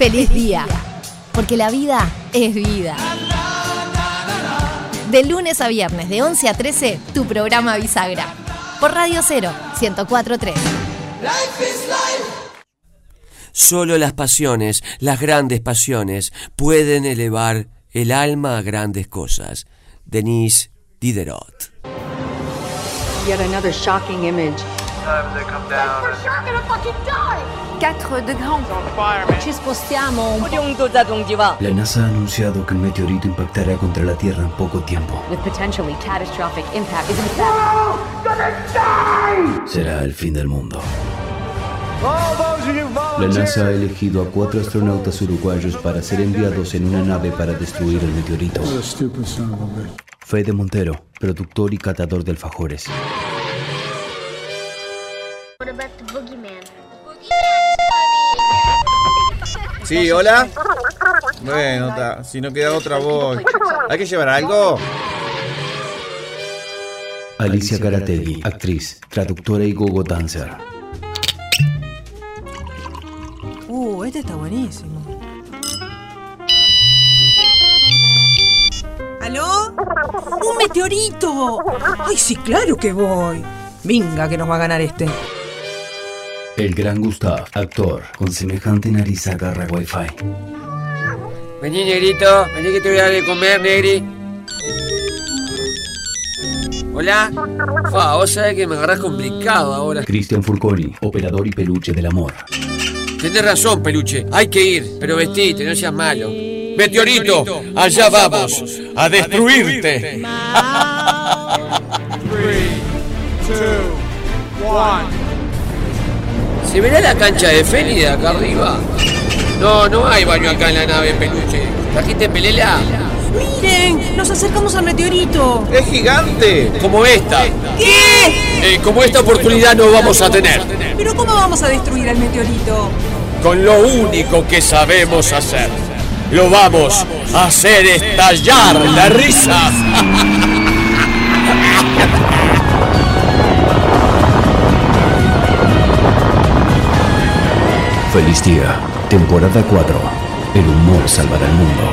feliz día. Porque la vida es vida. De lunes a viernes, de 11 a 13, tu programa Bisagra. Por Radio 0, 1043. Solo las pasiones, las grandes pasiones, pueden elevar el alma a grandes cosas. Denise Diderot. Yet another shocking image. Ci spostiamo un La NASA ha anunciado que un meteorito impactará contra la Tierra en poco tiempo. With potentially catastrophic impact. Será el fin del mundo. La NASA ha elegido a cuatro astronautas uruguayos para ser enviados en una nave para destruir el meteorito. Fede Montero, productor y catador de alfajores. Sí, hola. Bueno, ta, si no queda otra voz. ¿Hay que llevar algo? Alicia Karategui, actriz, traductora y gogo dancer. Uh, este está buenísimo. ¿Aló? ¡Un meteorito! ¡Ay, sí, claro que voy! Venga, que nos va a ganar este. El gran Gustav, actor, con semejante nariz agarra wifi. Vení, negrito, vení que te voy a dar de comer, negri. Hola. Fa, vos sabés que me agarrás complicado ahora. Cristian Furconi, operador y peluche del amor. Tenés razón, peluche. Hay que ir, pero vestite, no seas malo. Meteorito, allá vamos a destruirte. ¿Se verá la cancha de Feli de acá arriba? No, no hay baño acá en la nave, peluche. ¿Trajiste pelela? ¡Miren! ¡Nos acercamos al meteorito! ¡Es gigante! Como esta. ¿Qué? Eh, como esta oportunidad no vamos a tener. ¿Pero cómo vamos a destruir al meteorito? Con lo único que sabemos hacer. Lo vamos a hacer estallar la risa. Feliz día, temporada 4. El humor salvará el mundo.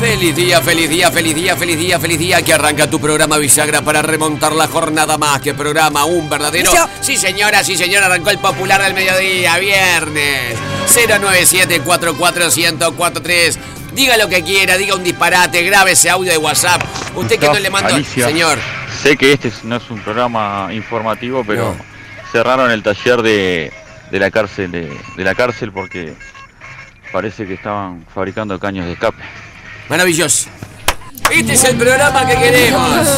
Feliz día, feliz día, feliz día, feliz día, feliz día que arranca tu programa Bisagra para remontar la jornada más que programa, un verdadero... Inicio. Sí señora, sí señora, arrancó el popular del mediodía, viernes. 097-44143. Diga lo que quiera, diga un disparate, grabe ese audio de WhatsApp. Usted que no le mandó... Alicia. Señor, Sé que este es- no es un programa informativo, pero No. cerraron el taller de, de la cárcel de, de la cárcel porque parece que estaban fabricando caños de escape. maravilloso. Este es el programa que queremos.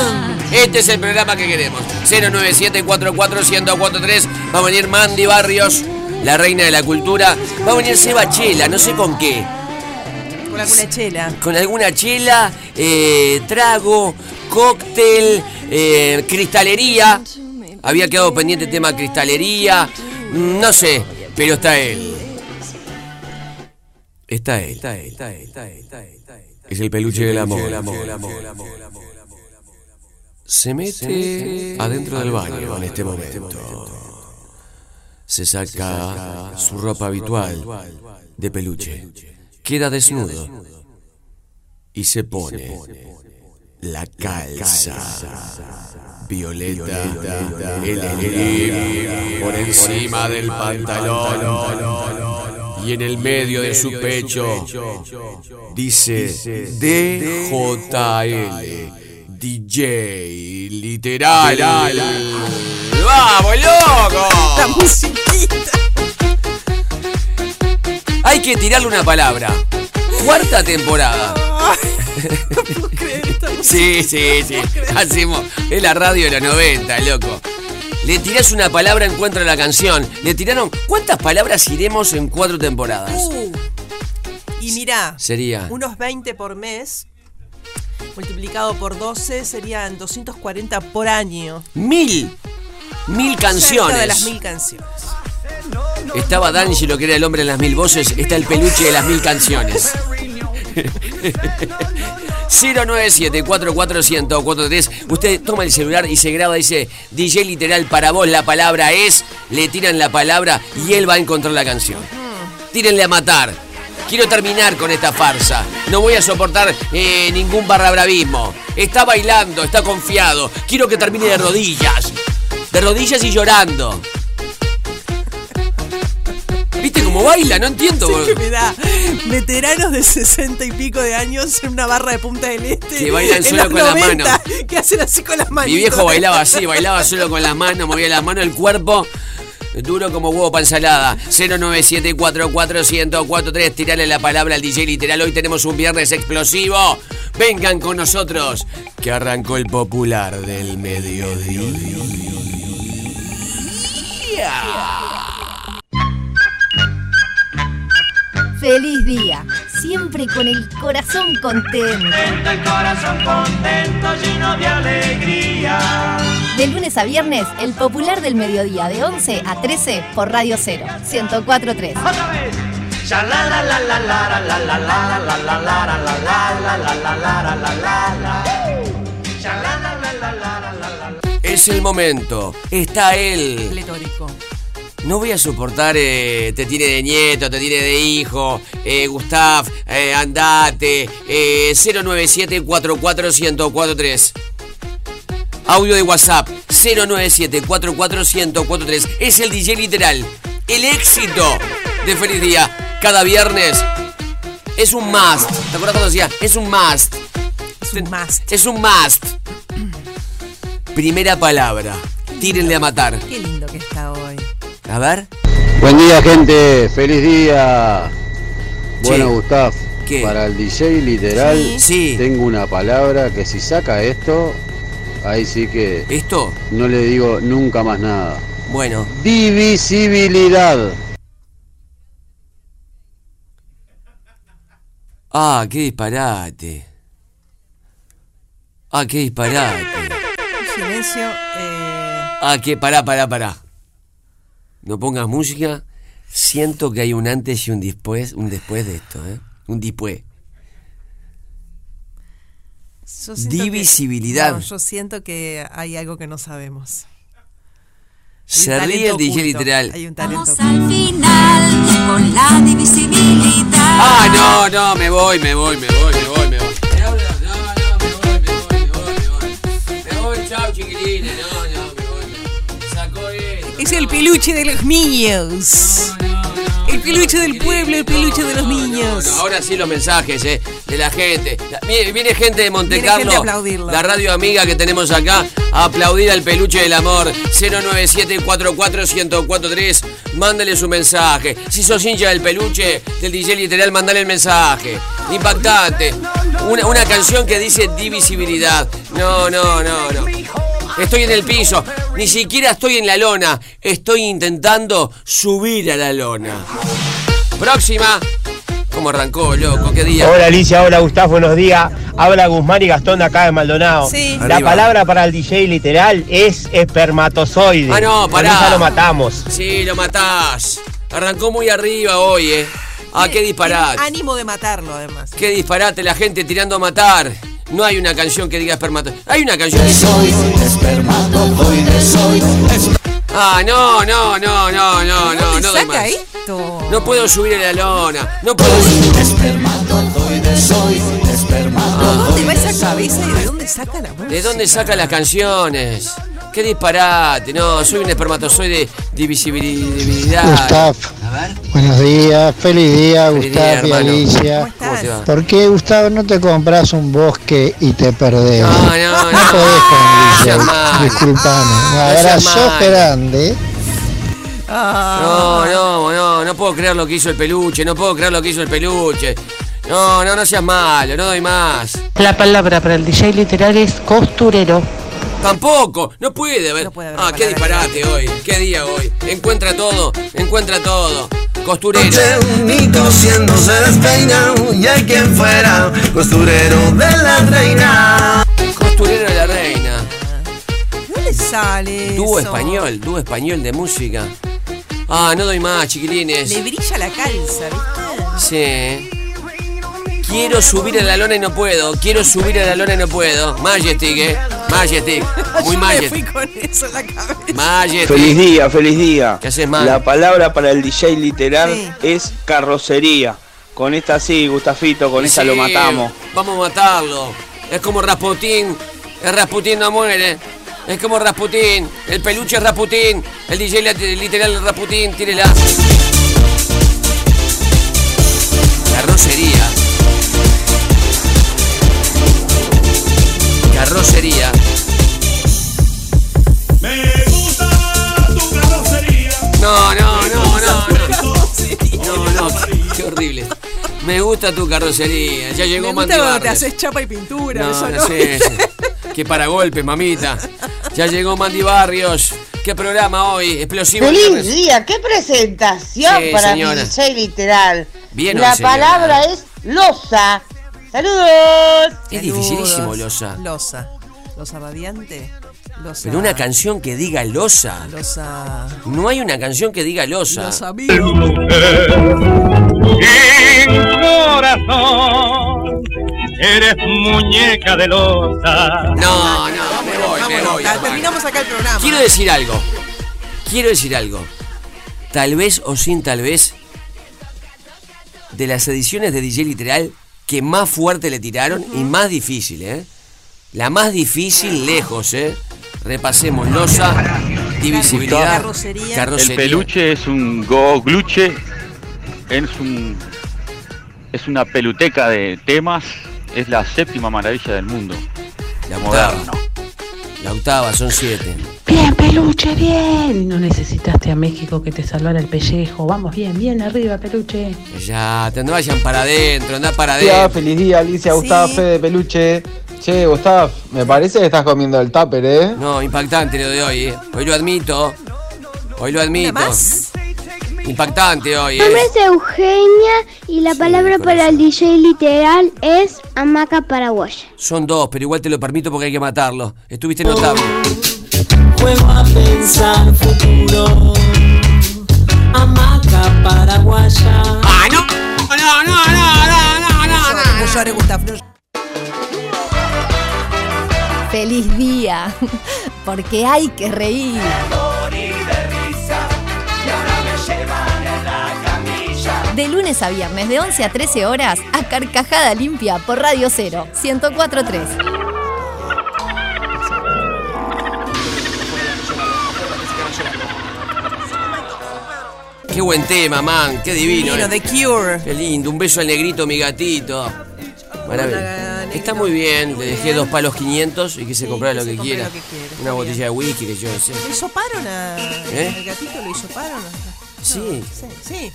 Este es el programa que queremos. 097-44143. Va a venir Mandy Barrios, la reina de la cultura. Va a venir Seba Chela, no sé con qué. Con alguna chela. Con alguna chela, eh, trago, cóctel, eh, cristalería. Había quedado pendiente el tema cristalería. No sé, pero está él. Está él. Está él. Está él. Está él. Está él. está él. Es el peluche del amor. Se mete adentro del baño en este momento. Se saca su ropa habitual de peluche. Queda desnudo y se pone la calza violeta el por encima del pantalón y en el medio de su pecho dice DJL DJ literal ¡Vamos, loco! La musiquita. Hay que tirarle una palabra. Cuarta temporada. Sí, sí, sí. Hacemos. Es la radio de los 90, loco. Le tirás una palabra, encuentra la canción. Le tiraron. ¿Cuántas palabras iremos en cuatro temporadas? Uh. Y mirá, Sería. unos 20 por mes, multiplicado por 12, serían 240 por año. Mil. Mil Cerca canciones. de las mil canciones. Estaba D'Angelo, que era el hombre de las mil voces. Está el peluche de las mil canciones. 097-4410-43. Usted toma el celular y se graba, dice DJ literal para vos. La palabra es, le tiran la palabra y él va a encontrar la canción. Tírenle a matar. Quiero terminar con esta farsa. No voy a soportar eh, ningún barra bravismo. Está bailando, está confiado. Quiero que termine de rodillas. De rodillas y llorando. ¿Viste cómo baila? No entiendo. Sí, que me da veteranos de 60 y pico de años en una barra de Punta del Este. Que bailan solo con la 90, mano. Que hacen así con las manos. Mi viejo bailaba así, bailaba solo con las manos, movía las manos, el cuerpo duro como huevo para ensalada. 097441043, tirale la palabra al DJ literal. Hoy tenemos un viernes explosivo. Vengan con nosotros, que arrancó el popular del mediodía. feliz día, siempre con el corazón contento. el corazón contento, lleno de alegría. De lunes a viernes, el popular del mediodía de 11 a 13 por Radio 0, 1043. Otra vez. Es el momento, está él. Pletórico no voy a soportar, eh, te tiene de nieto, te tiene de hijo, eh, Gustav, eh, andate, eh, 097-44143. Audio de WhatsApp, 097-44143. Es el DJ literal, el éxito de Feliz Día. Cada viernes es un must. ¿Te acuerdas cuando decía? Es un must. Es un must. Es un must. Primera palabra, tírenle a matar. Qué lindo que hoy. A ver. Buen día gente, feliz día. Bueno, Sí. Gustav, ¿Qué? para el DJ literal Sí. tengo una palabra que si saca esto, ahí sí que ¿Esto? no le digo nunca más nada. Bueno. Divisibilidad. Ah, qué disparate. Ah, qué disparate. Un silencio. Eh, Ah, que pará, pará, pará. No pongas música. Siento que hay un antes y un después, un después de esto, ¿eh? Un después. yo siento que- Divisibilidad. no, yo siento que hay algo que no sabemos. Se ríe el DJ literal. Hay un talento Vamos al final con la divisibilidad. Ah, no, no, me voy, me voy, me voy, me voy, me voy. Es el peluche de los niños. El peluche del pueblo, el peluche de los niños. Ahora sí los mensajes eh, de la gente. Viene, viene gente de Monte Viene gente a Carlo, aplaudirlo. la radio amiga que tenemos acá, a aplaudir al peluche del amor. 097-44-1043. Mándale su mensaje. Si sos hincha del peluche, del DJ literal, mandale el mensaje. Impactante. Una, una canción que dice divisibilidad. No, no, no, no. Estoy en el piso. Ni siquiera estoy en la lona. Estoy intentando subir a la lona. Próxima. ¿Cómo arrancó, loco? ¿Qué día? Hola Alicia, hola Gustavo, buenos días. Habla Guzmán y Gastón de acá de Maldonado. Sí. La Arriba. palabra para el DJ literal es espermatozoide. Ah, no, Con pará. esa lo matamos. Sí, lo matás. Arrancó muy arriba hoy, eh. Ah, qué disparate. Ánimo de matarlo, además. Qué disparate la gente tirando a matar. No hay una canción que diga espermato. Hay una canción que dice. Ah, no, no, no, no, no, no, ¿Dónde no doy más. esto? No puedo subir a la lona. No puedo. ¿De dónde va esa cabeza y de dónde saca la música? ¿De dónde saca las canciones? Qué disparate. No, soy un espermatozoide divisibilidad. Gustav, buenos días, feliz día, Feliz día, Gustav y hermano. Alicia. ¿Cómo te va? ¿Por qué, Gustavo, no te compras un bosque y te perdés? No, no, no. podés con malo. disculpame. Un No abrazo grande. No, no, no, no puedo creer lo que hizo el peluche, no puedo creer lo que hizo el peluche. No, no, no seas malo, no doy más. La palabra para el DJ literal es costurero. Tampoco, no puede haber. puede haber ah, qué disparate hoy, qué día hoy. Encuentra todo, encuentra todo. Costurero. un mito siendo se despeina y hay quien fuera costurero de la reina. Costurero de la reina. ¿De dónde sale Dúo eso? español, dúo español de música. Ah, no doy más, chiquilines. Le brilla la calza, ¿viste? Sí. Quiero subir a la lona y no puedo. Quiero subir a la lona y no puedo. Majestic, eh. Majestic. Muy Majestic. fui con eso en la cabeza. Majestic. Feliz día, feliz día. ¿Qué haces, man? La palabra para el DJ literal Sí. es carrocería. Con esta sí, Gustafito, con esta lo Sí, matamos. Vamos a matarlo. Es como Rasputín. El Rasputín no muere. Es como Rasputín. El peluche es Rasputín. El DJ lit- literal es Rasputín. Tírela. Carrocería. Carrocería. No, no, no, no, no. No, no, qué, horrible. Me gusta tu carrocería. Ya llegó Me Mandy gusta cuando te haces chapa y pintura. No, eso no no. sé. Qué para golpe, mamita. Ya llegó Mandy Barrios. Qué programa hoy. Explosivo. ¡Feliz día! ¡Qué presentación Sí, para señora. mi DJ literal! Bien, La señora. palabra es losa. ¡Saludos! Es dificilísimo, Losa. Losa. Losa radiante. Losa. Pero una canción que diga Losa. Losa. No hay una canción que diga Losa. Los amigos. Sin corazón, eres muñeca de losa. No, no, me voy, me Vámonos, voy. terminamos acá el programa. Quiero decir algo. Quiero decir algo. Tal vez o sin tal vez, de las ediciones de DJ Literal que más fuerte le tiraron y más difícil, ¿eh? La más difícil lejos, ¿eh? Repasemos Losa, divisibilidad, Carrocería. carrocería. El peluche es un gogluche, es un es una peluteca de temas, es la séptima maravilla del mundo. La octava. La octava, son siete. Bien, peluche, bien. No necesitaste a México que te salvara el pellejo. Vamos bien, bien arriba, peluche. Ya, te no vayan para adentro, anda para Día, adentro. feliz día, Alicia, Gustavo, Sí. Fede, Peluche. Che, Gustav, me parece que estás comiendo el tupper, ¿eh? No, impactante lo de hoy, ¿eh? Hoy lo admito. Hoy lo admito. ¿Una más? Impactante hoy, Mi nombre ¿eh? es Eugenia y la palabra para el DJ literal es hamaca paraguaya. Son dos, pero igual te lo permito porque hay que matarlo. Estuviste notable. Juego a pensar futuro. Hamaca paraguaya. ¡Ah, no! ¡No, no, no, no, no, no, No no Feliz día, porque hay que reír. De lunes a viernes, de 11 a 13 horas, a Carcajada Limpia por Radio 0, 1043. Qué buen tema, man. Qué divino. Divino, ¿eh? The Cure. Qué lindo. Un beso al negrito, mi gatito. Maravilla. Está muy bien. Le dejé dos palos 500 y que se comprara que lo que compre quiera. lo que quiera, está Una botella de whisky que yo no sé. ¿Lo hisoparon a... ¿Eh? ¿El gatito lo hisoparon? Sí. Sí.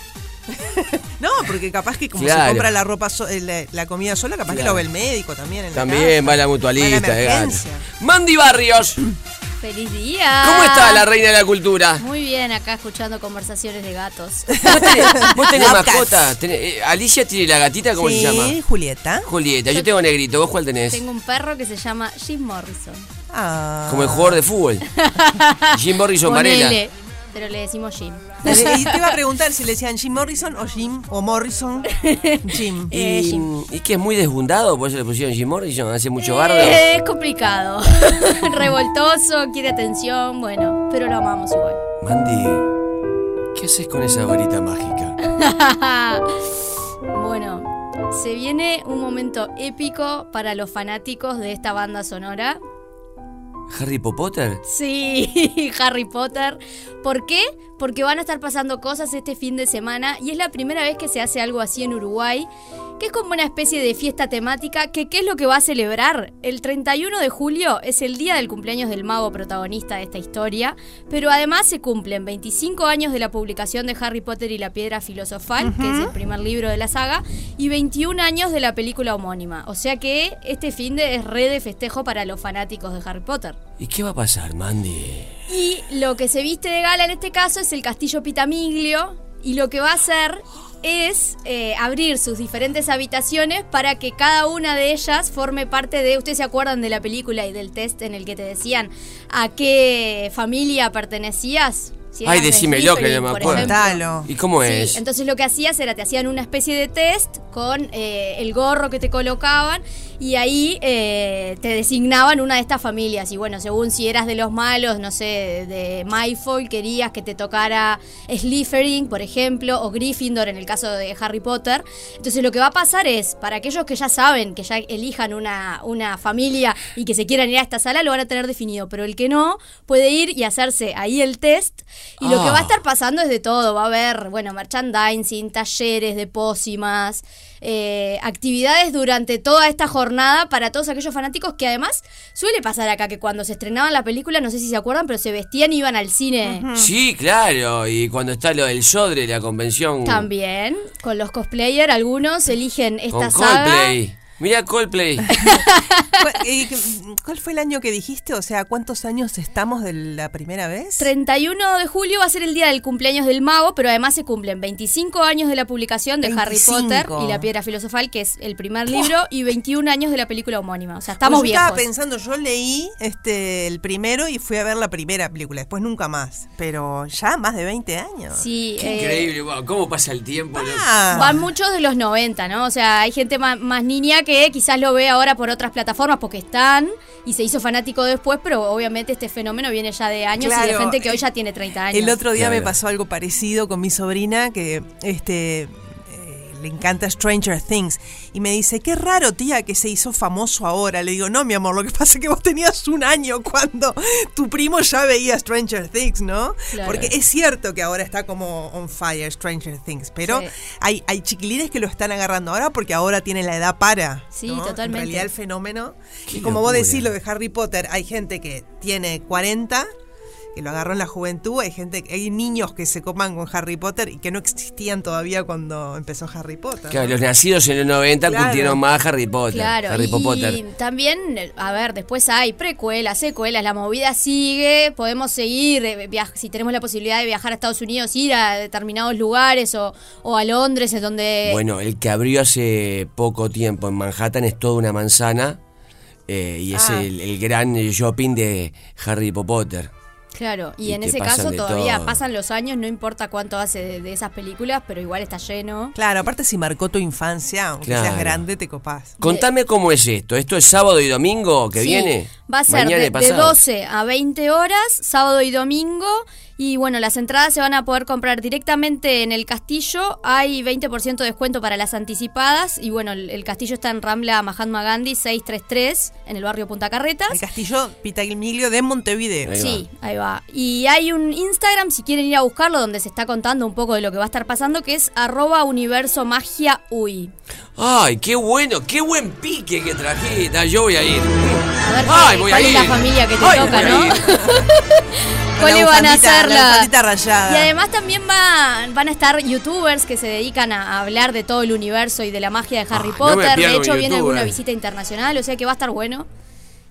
no, porque capaz que como Claro. se compra la ropa, so- eh, la, la comida sola, capaz que lo ve el médico también. En la También casa. va la mutualista Va la. Mandy Barrios. ¡Feliz día! ¿Cómo está la reina de la cultura? Muy bien, acá escuchando conversaciones de gatos. ¿Vos tenés, vos mascota? Tenés- eh, Alicia tiene la gatita, ¿cómo sí, se llama? Julieta. Julieta, yo tengo negrito, ¿vos cuál tenés? Tengo un perro que se llama Jim Morrison. Ah. Como el jugador de fútbol. Jim Morrison Varela. Pero le decimos Jim. Y te iba a preguntar si le decían Jim Morrison o Jim o Morrison. Jim. Eh, Y, Jim. y que es muy desbundado, por eso le pusieron Jim Morrison, hace mucho bardo. Eh, es complicado. Revoltoso, quiere atención, bueno, pero lo amamos igual. Mandy, ¿qué haces con esa varita mágica? bueno, se viene un momento épico para los fanáticos de esta banda sonora. ¿Harry Potter? Sí, Harry Potter. ¿Por qué? Porque van a estar pasando cosas este fin de semana y es la primera vez que se hace algo así en Uruguay, que es como una especie de fiesta temática que ¿qué es lo que va a celebrar? El 31 de julio es el día del cumpleaños del mago protagonista de esta historia, pero además se cumplen 25 años de la publicación de Harry Potter y la piedra filosofal, que es el primer libro de la saga, y 21 años de la película homónima. O sea que este fin de es re de festejo para los fanáticos de Harry Potter. ¿Y qué va a pasar, Mandy? Y lo que se viste de gala en este caso es el castillo Pitamiglio. Y lo que va a hacer es eh, abrir sus diferentes habitaciones para que cada una de ellas forme parte de. ¿Ustedes se acuerdan de la película y del test en el que te decían a qué familia pertenecías? Cien Ay, decímelo que no me acuerdo. ejemplo. ¿Y cómo Sí, es? entonces lo que hacías era te hacían una especie de test con eh, el gorro que te colocaban y ahí eh, te designaban una de estas familias. Y bueno, según si eras de los malos, no sé, de Malfoy, querías que te tocara Slytherin, por ejemplo, o Gryffindor en el caso de Harry Potter. Entonces lo que va a pasar es, para aquellos que ya saben, que ya elijan una, una familia y que se quieran ir a esta sala, lo van a tener definido. Pero el que no, puede ir y hacerse ahí el test. Y lo que va a Ah. estar pasando es de todo. Va a haber, bueno, merchandising, talleres de pócimas, eh, actividades durante toda esta jornada para todos aquellos fanáticos que además suele pasar acá que cuando se estrenaba la película, no sé si se acuerdan, pero se vestían y iban al cine. Sí, claro. Y cuando está lo del Sodre, la convención. También, con los cosplayers, algunos eligen esta Con saga. Coldplay. Mira Coldplay. ¿Cuál, fue el año que dijiste? O sea, ¿cuántos años estamos de la primera vez? 31 de julio va a ser el día del cumpleaños del mago, pero además se cumplen 25 años de la publicación de Harry 25. Potter y la piedra filosofal, que es el primer libro, y 21 años de la película homónima. O sea, estamos Pues yo viejos. estaba pensando, yo leí este el primero y fui a ver la primera película, después nunca más. Pero ya más de 20 años. Sí, Qué eh, increíble, wow, cómo pasa el tiempo. Ah. Van muchos de los 90, ¿no? O sea, hay gente más, más niña que quizás lo ve ahora por otras plataformas porque están y se hizo fanático después, pero obviamente este fenómeno viene ya de años y de gente que hoy eh, ya tiene 30 años. El otro día me pasó algo parecido con mi sobrina que este le encanta Stranger Things y me dice, qué raro tía que se hizo famoso ahora. Le digo, no mi amor, lo que pasa es que vos tenías un año cuando tu primo ya veía Stranger Things, ¿no? Claro. Porque es cierto que ahora está como on fire Stranger Things, pero Sí. hay, hay chiquilines que lo están agarrando ahora porque ahora tienen la edad para. Sí, ¿no? totalmente. En realidad el fenómeno. Qué y como vos decís lo de Harry Potter, hay gente que tiene 40 que lo agarró en la juventud, hay gente, hay niños que se copan con Harry Potter y que no existían todavía cuando empezó Harry Potter. Claro, los nacidos en los 90 Claro. curtieron más Harry Potter. Claro, Harry y Potter. también, a ver, después hay precuelas, secuelas, la movida sigue, podemos seguir, eh, si tenemos la posibilidad de viajar a Estados Unidos, ir a determinados lugares o, o a Londres, es donde... Bueno, el que abrió hace poco tiempo en Manhattan es toda una manzana eh, y es Ah. el, el gran shopping de Harry Potter. Claro, y, Y en ese caso todavía todo. pasan los años, no importa cuánto hace de, de esas películas, pero igual está lleno. Claro, aparte si marcó tu infancia, aunque seas grande, te copás. Contame cómo es esto. ¿Esto es sábado y domingo que Sí, viene? Va a ser de, de pasado. 12 a 20 horas, sábado y domingo. Y bueno, las entradas se van a poder comprar directamente en el castillo. Hay 20% de descuento para las anticipadas. Y bueno, el, el castillo está en Rambla Mahatma Gandhi 633, en el barrio Punta Carretas. El castillo Pitagmilio de Montevideo. Sí, ahí va. Y hay un Instagram, si quieren ir a buscarlo, donde se está contando un poco de lo que va a estar pasando, que es arroba universo magia uy. Ay, qué bueno, qué buen pique que trajiste. Yo voy a ir. A ver Ay, voy cuál a es la familia que te Ay, toca, ¿no? ir. ¿Cuáles La van a ser la rayada. Y además también va- van a estar youtubers que se dedican a, hablar de todo el universo y de la magia de Harry Potter. de hecho, viene alguna visita internacional, o sea que va a estar bueno.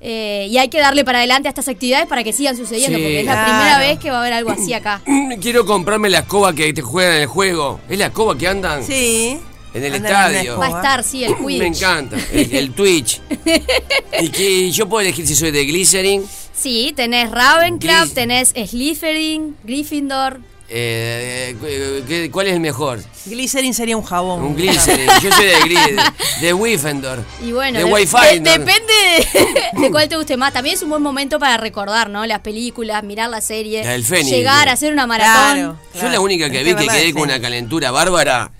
Eh, y hay que darle para adelante a estas actividades para que sigan sucediendo, Sí. porque es la Claro. primera vez que va a haber algo así acá. Quiero comprarme la escoba que te juegan en el juego. ¿Es la escoba que andan? Sí. En el estadio. Va a estar, sí, el Quidditch. Me encanta. El, el Twitch. y que yo puedo elegir si soy de Glycerin. Sí, tenés Ravenclaw, Gris- tenés Slytherin, Gryffindor. Eh, eh, ¿qué- ¿Cuál es el mejor? Glycerin sería un jabón. Un Glycerin. Yo soy de, de Wyffendor. Y bueno, de de- Wi-Fi. de- depende de, de cuál te guste más. También es un buen momento para recordar, ¿no? Las películas, mirar la serie, La del Fénix. llegar a hacer una maratón. Yo la única que vi que quedé con una calentura bárbara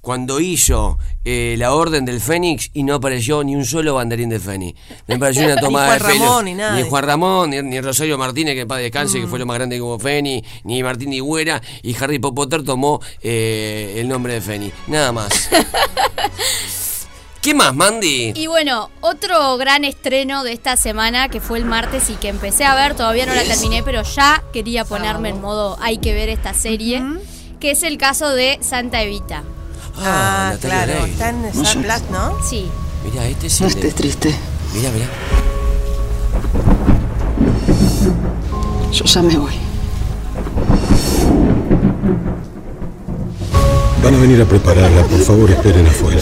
cuando hizo eh, la orden del Fénix y no apareció ni un solo banderín de Fénix. Me pareció una Ni Juan de pelo. Ramón, ni nada. Ni Juan Ramón, ni, ni Rosario Martínez, que paz descanse, que Mm. fue lo más grande como Fénix, ni Martín Higuera, y Harry Potter tomó eh, el nombre de Fénix. Nada más. ¿Qué más, Mandy? Y bueno, otro gran estreno de esta semana que fue el martes y que empecé a ver, todavía no la terminé, pero ya quería ponerme en modo hay que ver esta serie, que es el caso de Santa Evita. Ah, Natalia claro. Está en Star Plus, ¿no? Sí. Mira, este es No el de- estés triste. Mira, mira. Yo ya me voy. Van a venir a prepararla, por favor esperen afuera.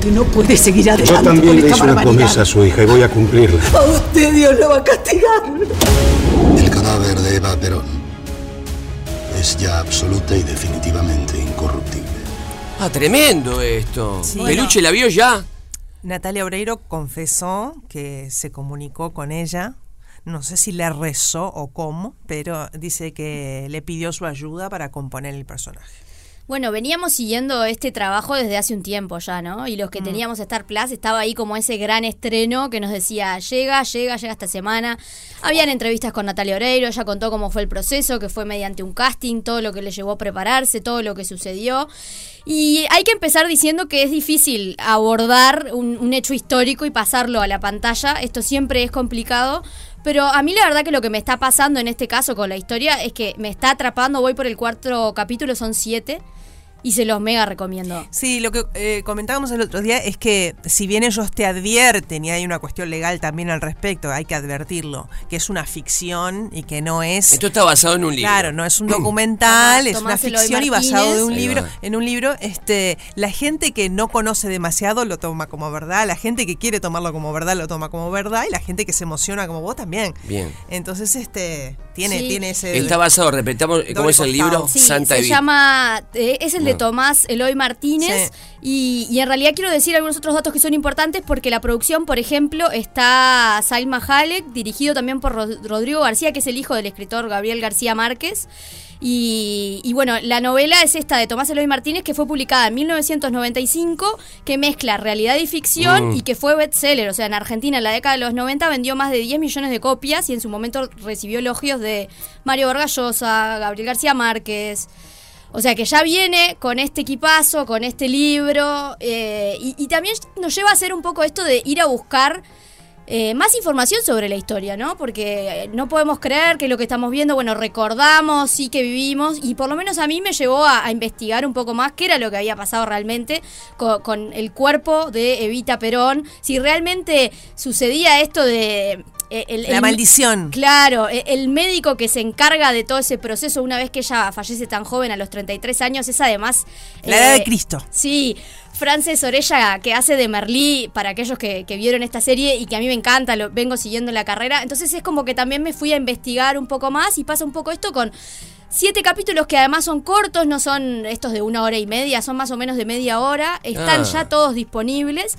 Que no puede seguir adelante. Yo también con le esta hice una promesa a su hija y voy a cumplirla. A usted Dios lo va a castigar. El cadáver de Eva Perón es ya absoluta y definitivamente incorruptible. Ah, tremendo esto. Sí. Peluche la vio ya. Natalia Oreiro confesó que se comunicó con ella. No sé si le rezó o cómo, pero dice que le pidió su ayuda para componer el personaje. Bueno, veníamos siguiendo este trabajo desde hace un tiempo ya, ¿no? Y los que Mm. teníamos Star Plus estaba ahí como ese gran estreno que nos decía, llega, llega, llega esta semana. Habían entrevistas con Natalia Oreiro, ella contó cómo fue el proceso, que fue mediante un casting, todo lo que le llevó a prepararse, todo lo que sucedió. Y hay que empezar diciendo que es difícil abordar un, un hecho histórico y pasarlo a la pantalla. Esto siempre es complicado. Pero a mí la verdad que lo que me está pasando en este caso con la historia es que me está atrapando. Voy por el cuarto capítulo, son siete. Y se los mega recomiendo. Sí, lo que eh, comentábamos el otro día es que si bien ellos te advierten, y hay una cuestión legal también al respecto, hay que advertirlo, que es una ficción y que no es... Esto está basado en un libro. Claro, no es un documental, Tomás- es una ficción y basado de un libro, en un libro, este, la gente que no conoce demasiado lo toma como verdad, la gente que quiere tomarlo como verdad lo toma como verdad y la gente que se emociona como vos también. Bien. Entonces, este, tiene, Sí. tiene ese Está basado, repetamos, ¿cómo es el costado. libro? Sí, Santa se Evita. llama. eh, es el de. Tomás Eloy Martínez. Y, y en realidad quiero decir algunos otros datos que son importantes porque la producción, por ejemplo, está Salma Halek, dirigido también por Ro- Rodrigo García, que es el hijo del escritor Gabriel García Márquez. Y, y bueno, la novela es esta de Tomás Eloy Martínez que fue publicada en 1995, que mezcla realidad y ficción Mm. y que fue bestseller. O sea, en Argentina en la década de los 90 vendió más de 10 millones de copias y en su momento recibió elogios de Mario Vargas Llosa, Gabriel García Márquez. O sea que ya viene con este equipazo, con este libro, eh, y, también nos lleva a hacer un poco esto de ir a buscar eh, más información sobre la historia, ¿no? Porque eh, no podemos creer que lo que estamos viendo, bueno, recordamos, sí que vivimos, y por lo menos a mí me llevó a, a investigar un poco más qué era lo que había pasado realmente con, con el cuerpo de Evita Perón, si realmente sucedía esto de... eh, el- La el- maldición. Claro, e- el médico que se encarga de todo ese proceso una vez que ella fallece tan joven a los 33 años es además... La edad eh, de Cristo. Sí, Frances Orella que hace de Merlí para aquellos que, que vieron esta serie y que a mí me encanta, lo vengo siguiendo la carrera. Entonces es como que también me fui a investigar un poco más y pasa un poco esto con siete capítulos que además son cortos, no son estos de una hora y media, son más o menos de media hora. Están Ah. ya todos disponibles.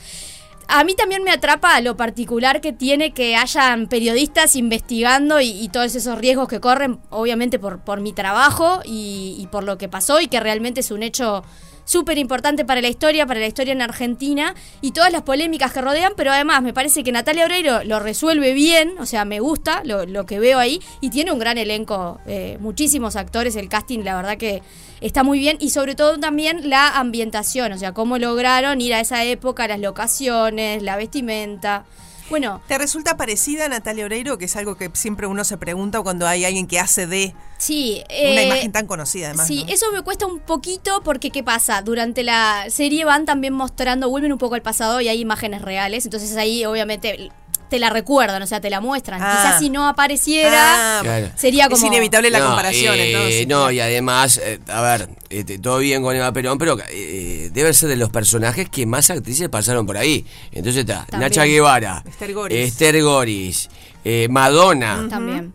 A mí también me atrapa lo particular que tiene que hayan periodistas investigando y, y todos esos riesgos que corren, obviamente por, por mi trabajo y, y por lo que pasó y que realmente es un hecho súper importante para la historia, para la historia en Argentina y todas las polémicas que rodean, pero además me parece que Natalia Oreiro lo resuelve bien, o sea, me gusta lo, lo que veo ahí y tiene un gran elenco, eh, muchísimos actores, el casting la verdad que está muy bien y sobre todo también la ambientación, o sea, cómo lograron ir a esa época, las locaciones, la vestimenta. Bueno, ¿Te resulta parecida a Natalia Oreiro? Que es algo que siempre uno se pregunta cuando hay alguien que hace de sí, una eh, imagen tan conocida, además. Sí, ¿no? eso me cuesta un poquito porque ¿qué pasa? Durante la serie van también mostrando, vuelven un poco al pasado y hay imágenes reales, entonces ahí obviamente te la recuerdan, o sea, te la muestran. Ah. Quizás si no apareciera, Ah, Claro. sería Es como... inevitable la No, comparación, eh, entonces. No, y además, eh, a ver, este, todo bien con Eva Perón, pero eh, debe ser de los personajes que más actrices pasaron por ahí. Entonces está También. Nacha Guevara, Esther Goris. Esther Goris, eh, Madonna. También.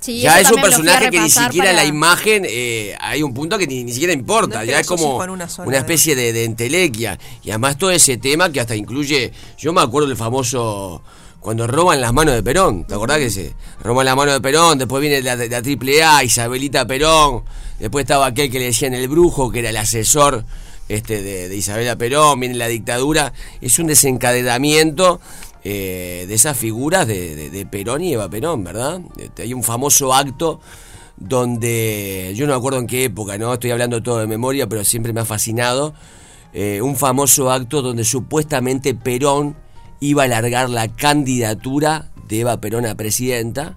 Sí, ya es un personaje que ni siquiera para- la imagen, eh, hay un punto que ni, ni siquiera importa, No es que ya es como una especie de, de entelequia. Y además todo ese tema que hasta incluye, yo me acuerdo del famoso, cuando roban las manos de Perón, ¿te acordás que se roban las manos de Perón? Después viene la, la triple A, Isabelita Perón, después estaba aquel que le decían el brujo, que era el asesor este, de, de Isabela Perón, viene la dictadura, es un desencadenamiento eh, de esas figuras de, Perón y Eva Perón, ¿verdad? Este, hay un famoso acto donde, yo no me acuerdo en qué época, ¿no? Estoy hablando todo de memoria, pero siempre me ha fascinado, eh, un famoso acto donde supuestamente Perón iba a alargar la candidatura de Eva Perón a presidenta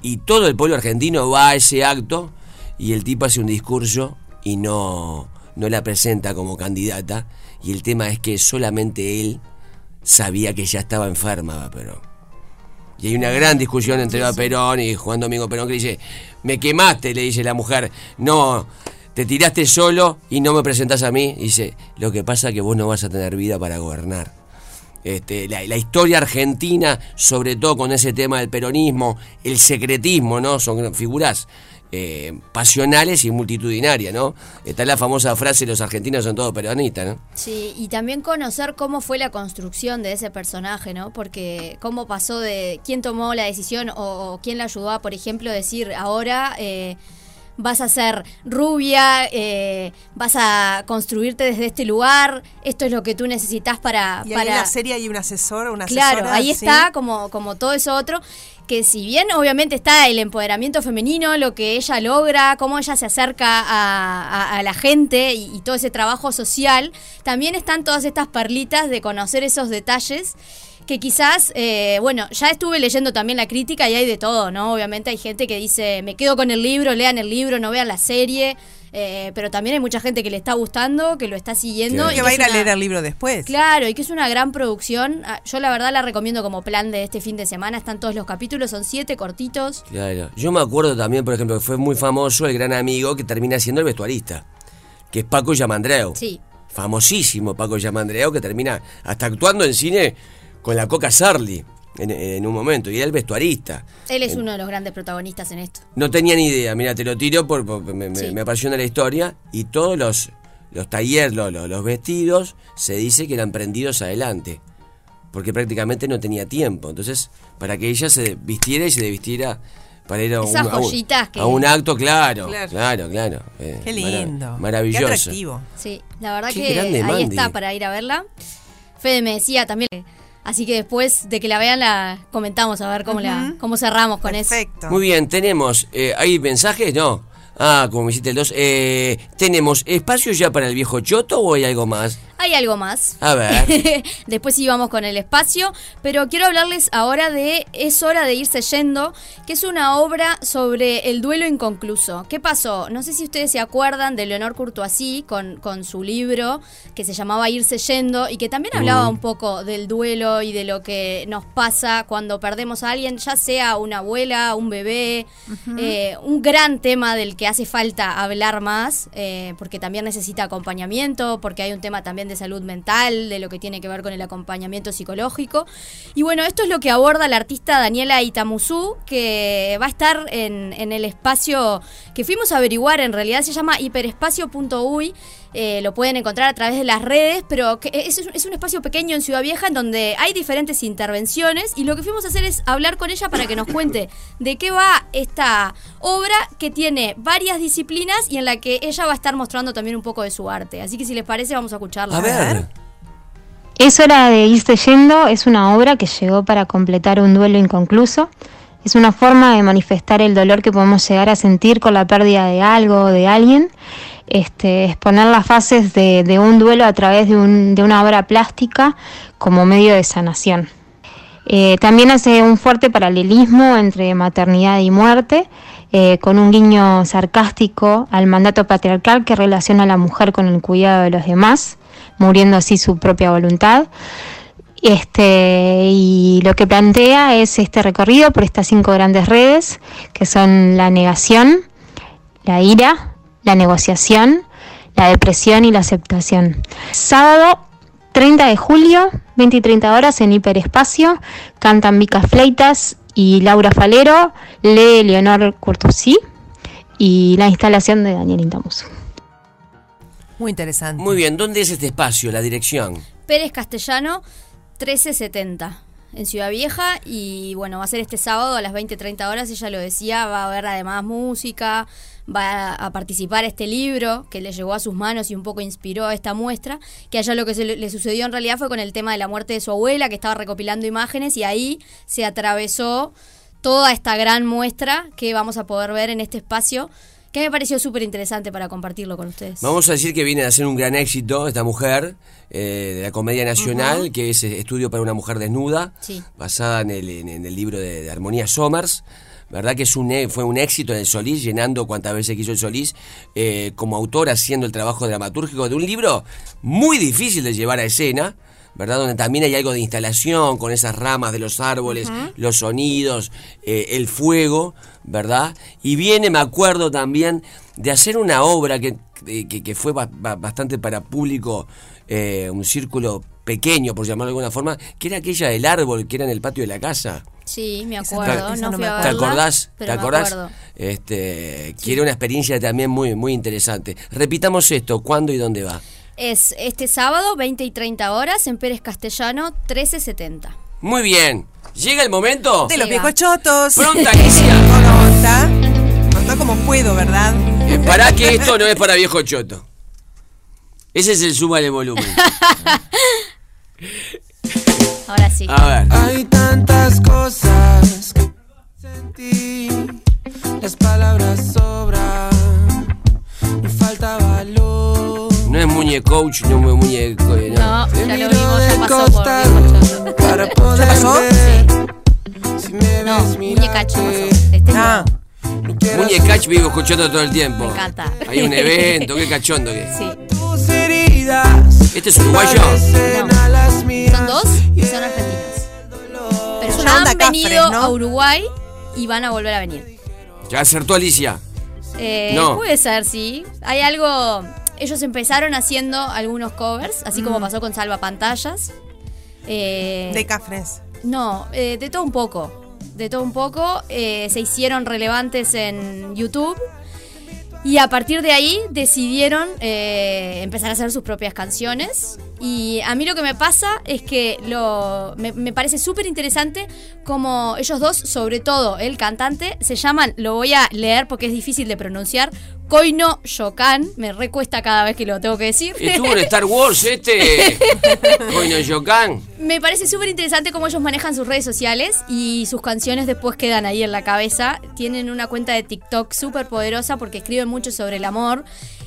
y todo el pueblo argentino va a ese acto y el tipo hace un discurso y no, no la presenta como candidata y el tema es que solamente él sabía que ya estaba enferma Eva Perón. Y hay una gran discusión entre Eva Perón y Juan Domingo Perón que dice, me quemaste, le dice la mujer, no, te tiraste solo y no me presentás a mí. Y dice, lo que pasa es que vos no vas a tener vida para gobernar. este, la, la historia argentina, sobre todo con ese tema del peronismo, el secretismo, ¿no? Son figuras eh, pasionales y multitudinarias, ¿no? Está la famosa frase, los argentinos son todos peronistas, ¿no? Sí, y también conocer cómo fue la construcción de ese personaje, ¿no? Porque cómo pasó de quién tomó la decisión o, quién la ayudó a, por ejemplo, decir ahora eh, vas a ser rubia, eh, vas a construirte desde este lugar, esto es lo que tú necesitas para... Y para... la serie hay un asesor, una asesora. Claro, ahí ¿sí? está como, como todo eso otro, que si bien obviamente está el empoderamiento femenino, lo que ella logra, cómo ella se acerca a, a- a la gente y, y todo ese trabajo social, también están todas estas perlitas de conocer esos detalles que quizás, eh, bueno, ya estuve leyendo también la crítica y hay de todo, ¿no? Obviamente hay gente que dice, me quedo con el libro, lean el libro, no vean la serie. eh, pero también hay mucha gente que le está gustando, que lo está siguiendo. Claro. y Que va a ir a leer el libro después. Claro, y que es una gran producción. Ah, Yo la verdad la recomiendo como plan de este fin de semana. Están todos los capítulos, son siete cortitos. Claro. Yo me acuerdo también, por ejemplo, que fue muy famoso el gran amigo que termina siendo el vestuarista, que es Paco Yamandreu. Sí. Famosísimo Paco Yamandreu, que termina hasta actuando en cine con la Coca Sarli en, en un momento, y era el vestuarista. Él es En- uno de los grandes protagonistas en esto. No tenía ni idea, mira, te lo tiro por, por- me, me- Sí. me apasiona la historia y todos los, los talleres, los, los- los vestidos, se dice que eran prendidos adelante, porque prácticamente no tenía tiempo. Entonces, para que ella se vistiera y se desvistiera para ir a un, a un- joyitas que- a un acto, claro, Claro. claro, claro. eh, Qué lindo. maravilloso. Qué atractivo. Sí, la verdad Qué que ahí Mandy. está para ir a verla. Fede me decía también. Así que después de que la vean la comentamos a ver cómo la cómo cerramos con eso. Muy bien, tenemos, eh, ¿hay mensajes? No. Ah, como me hiciste el 2. Eh, ¿Tenemos espacio ya para el viejo Choto o hay algo más? Hay algo más. A ver. Después sí vamos con el espacio, pero quiero hablarles ahora de Es hora de irse yendo, que es una obra sobre el duelo inconcluso. ¿Qué pasó? No sé si ustedes se acuerdan de Leonor Courtoisy con, con su libro que se llamaba Irse yendo y que también hablaba Mm. un poco del duelo y de lo que nos pasa cuando perdemos a alguien, ya sea una abuela, un bebé, eh, un gran tema del que hace falta hablar más, eh, porque también necesita acompañamiento, porque hay un tema también de salud mental, de lo que tiene que ver con el acompañamiento psicológico. Y bueno, esto es lo que aborda la artista Daniela Itamuzú, que va a estar en, en el espacio que fuimos a averiguar, en realidad se llama hiperespacio.uy. Eh, lo pueden encontrar a través de las redes, pero que es, es un espacio pequeño en Ciudad Vieja en donde hay diferentes intervenciones y lo que fuimos a hacer es hablar con ella para que nos cuente de qué va esta obra que tiene varias disciplinas y en la que ella va a estar mostrando también un poco de su arte. Así que si les parece vamos a escucharla. A ver. Es hora de irse yendo es una obra que llegó para completar un duelo inconcluso. Es una forma de manifestar el dolor que podemos llegar a sentir con la pérdida de algo o de alguien. Este, exponer las fases de, un duelo a través de, un- de una obra plástica como medio de sanación. Eh, también hace un fuerte paralelismo entre maternidad y muerte, eh, con un guiño sarcástico al mandato patriarcal que relaciona a la mujer con el cuidado de los demás, muriendo así su propia voluntad. Este, y lo que plantea es este recorrido por estas cinco grandes redes, que son la negación, la ira, la negociación, la depresión y la aceptación. Sábado 30 de julio, 20 y 30 horas en Hiperespacio, cantan Mica Fleitas y Laura Falero, lee Leonor Curtusí y la instalación de Daniel Intamus. Muy interesante. Muy bien, ¿dónde es este espacio, la dirección? Pérez Castellano 1370 en Ciudad Vieja y bueno, va a ser este sábado a las 20-30 horas, ella lo decía, va a haber además música, va a participar este libro que le llegó a sus manos y un poco inspiró a esta muestra, que a ella lo que se le, sucedió en realidad fue con el tema de la muerte de su abuela, que estaba recopilando imágenes y ahí se atravesó toda esta gran muestra que vamos a poder ver en este espacio, que me pareció súper interesante para compartirlo con ustedes. Vamos a decir que viene a ser un gran éxito esta mujer eh, de la Comedia Nacional, que es eh, Estudio para una Mujer Desnuda, Sí. basada en el, en, en el libro de, de Armonía Somers. ¿Verdad que es un, e- fue un éxito en el Solís, llenando cuantas veces quiso el Solís, eh, como autor haciendo el trabajo dramatúrgico de un libro muy difícil de llevar a escena, ¿verdad? Donde también hay algo de instalación con esas ramas de los árboles, los sonidos, eh, el fuego, ¿verdad? Y viene, me acuerdo también, de hacer una obra que, que, que fue ba- ba- bastante para público, eh, un círculo pequeño, por llamarlo de alguna forma, que era aquella del árbol que era en el patio de la casa. Sí, me ¿Te, acuerdo. No fui a ¿te acordás? pero ¿Te acordás? Este, que era una experiencia también muy, muy interesante. Repitamos esto, ¿cuándo y dónde va? Es este sábado, 20 y 30 horas, en Pérez Castellano, 1370. Muy bien. Llega el momento. De los viejos chotos. Pronta, Alicia. Pronta. Pronta como puedo, ¿verdad? Eh, Pará que esto no es para viejo choto. Ese es el suma de volumen. Ahora sí. A ver. Hay tantas cosas que sentí, las palabras sobran y falta valor. No es muñecoach, no es muñeco. No, No, ya lo vimos, ya pasó por para poder ¿Ya pasó? ver si me No, ves pasó. mirarte. Este Ah, Muñecach vivo escuchando todo el tiempo. Me encanta. Hay un evento, qué cachondo que es. Sí. Heridas ¿Este es uruguayo? mías. Son dos y son argentinas. Pero ya han venido ¿no? a Uruguay y van a volver a venir. Ya acertó Alicia. Eh, No. Puede ser, sí. Hay algo. Ellos empezaron haciendo algunos covers, así como Mm. pasó con Salva Pantallas. Eh, de Cafres. No, eh, de todo un poco. De todo un poco. eh, se hicieron relevantes en YouTube. Y a partir de ahí decidieron eh, empezar a hacer sus propias canciones. Y a mí lo que me pasa es que lo, me, me parece súper interesante como ellos dos, sobre todo el cantante, se llaman, lo voy a leer porque es difícil de pronunciar, Koino Yokan. Me recuesta cada vez que lo tengo que decir. Estuvo en Star Wars este. Coino Yokan. Me parece súper interesante cómo ellos manejan sus redes sociales y sus canciones después quedan ahí en la cabeza. Tienen una cuenta de TikTok súper poderosa porque escriben mucho sobre el amor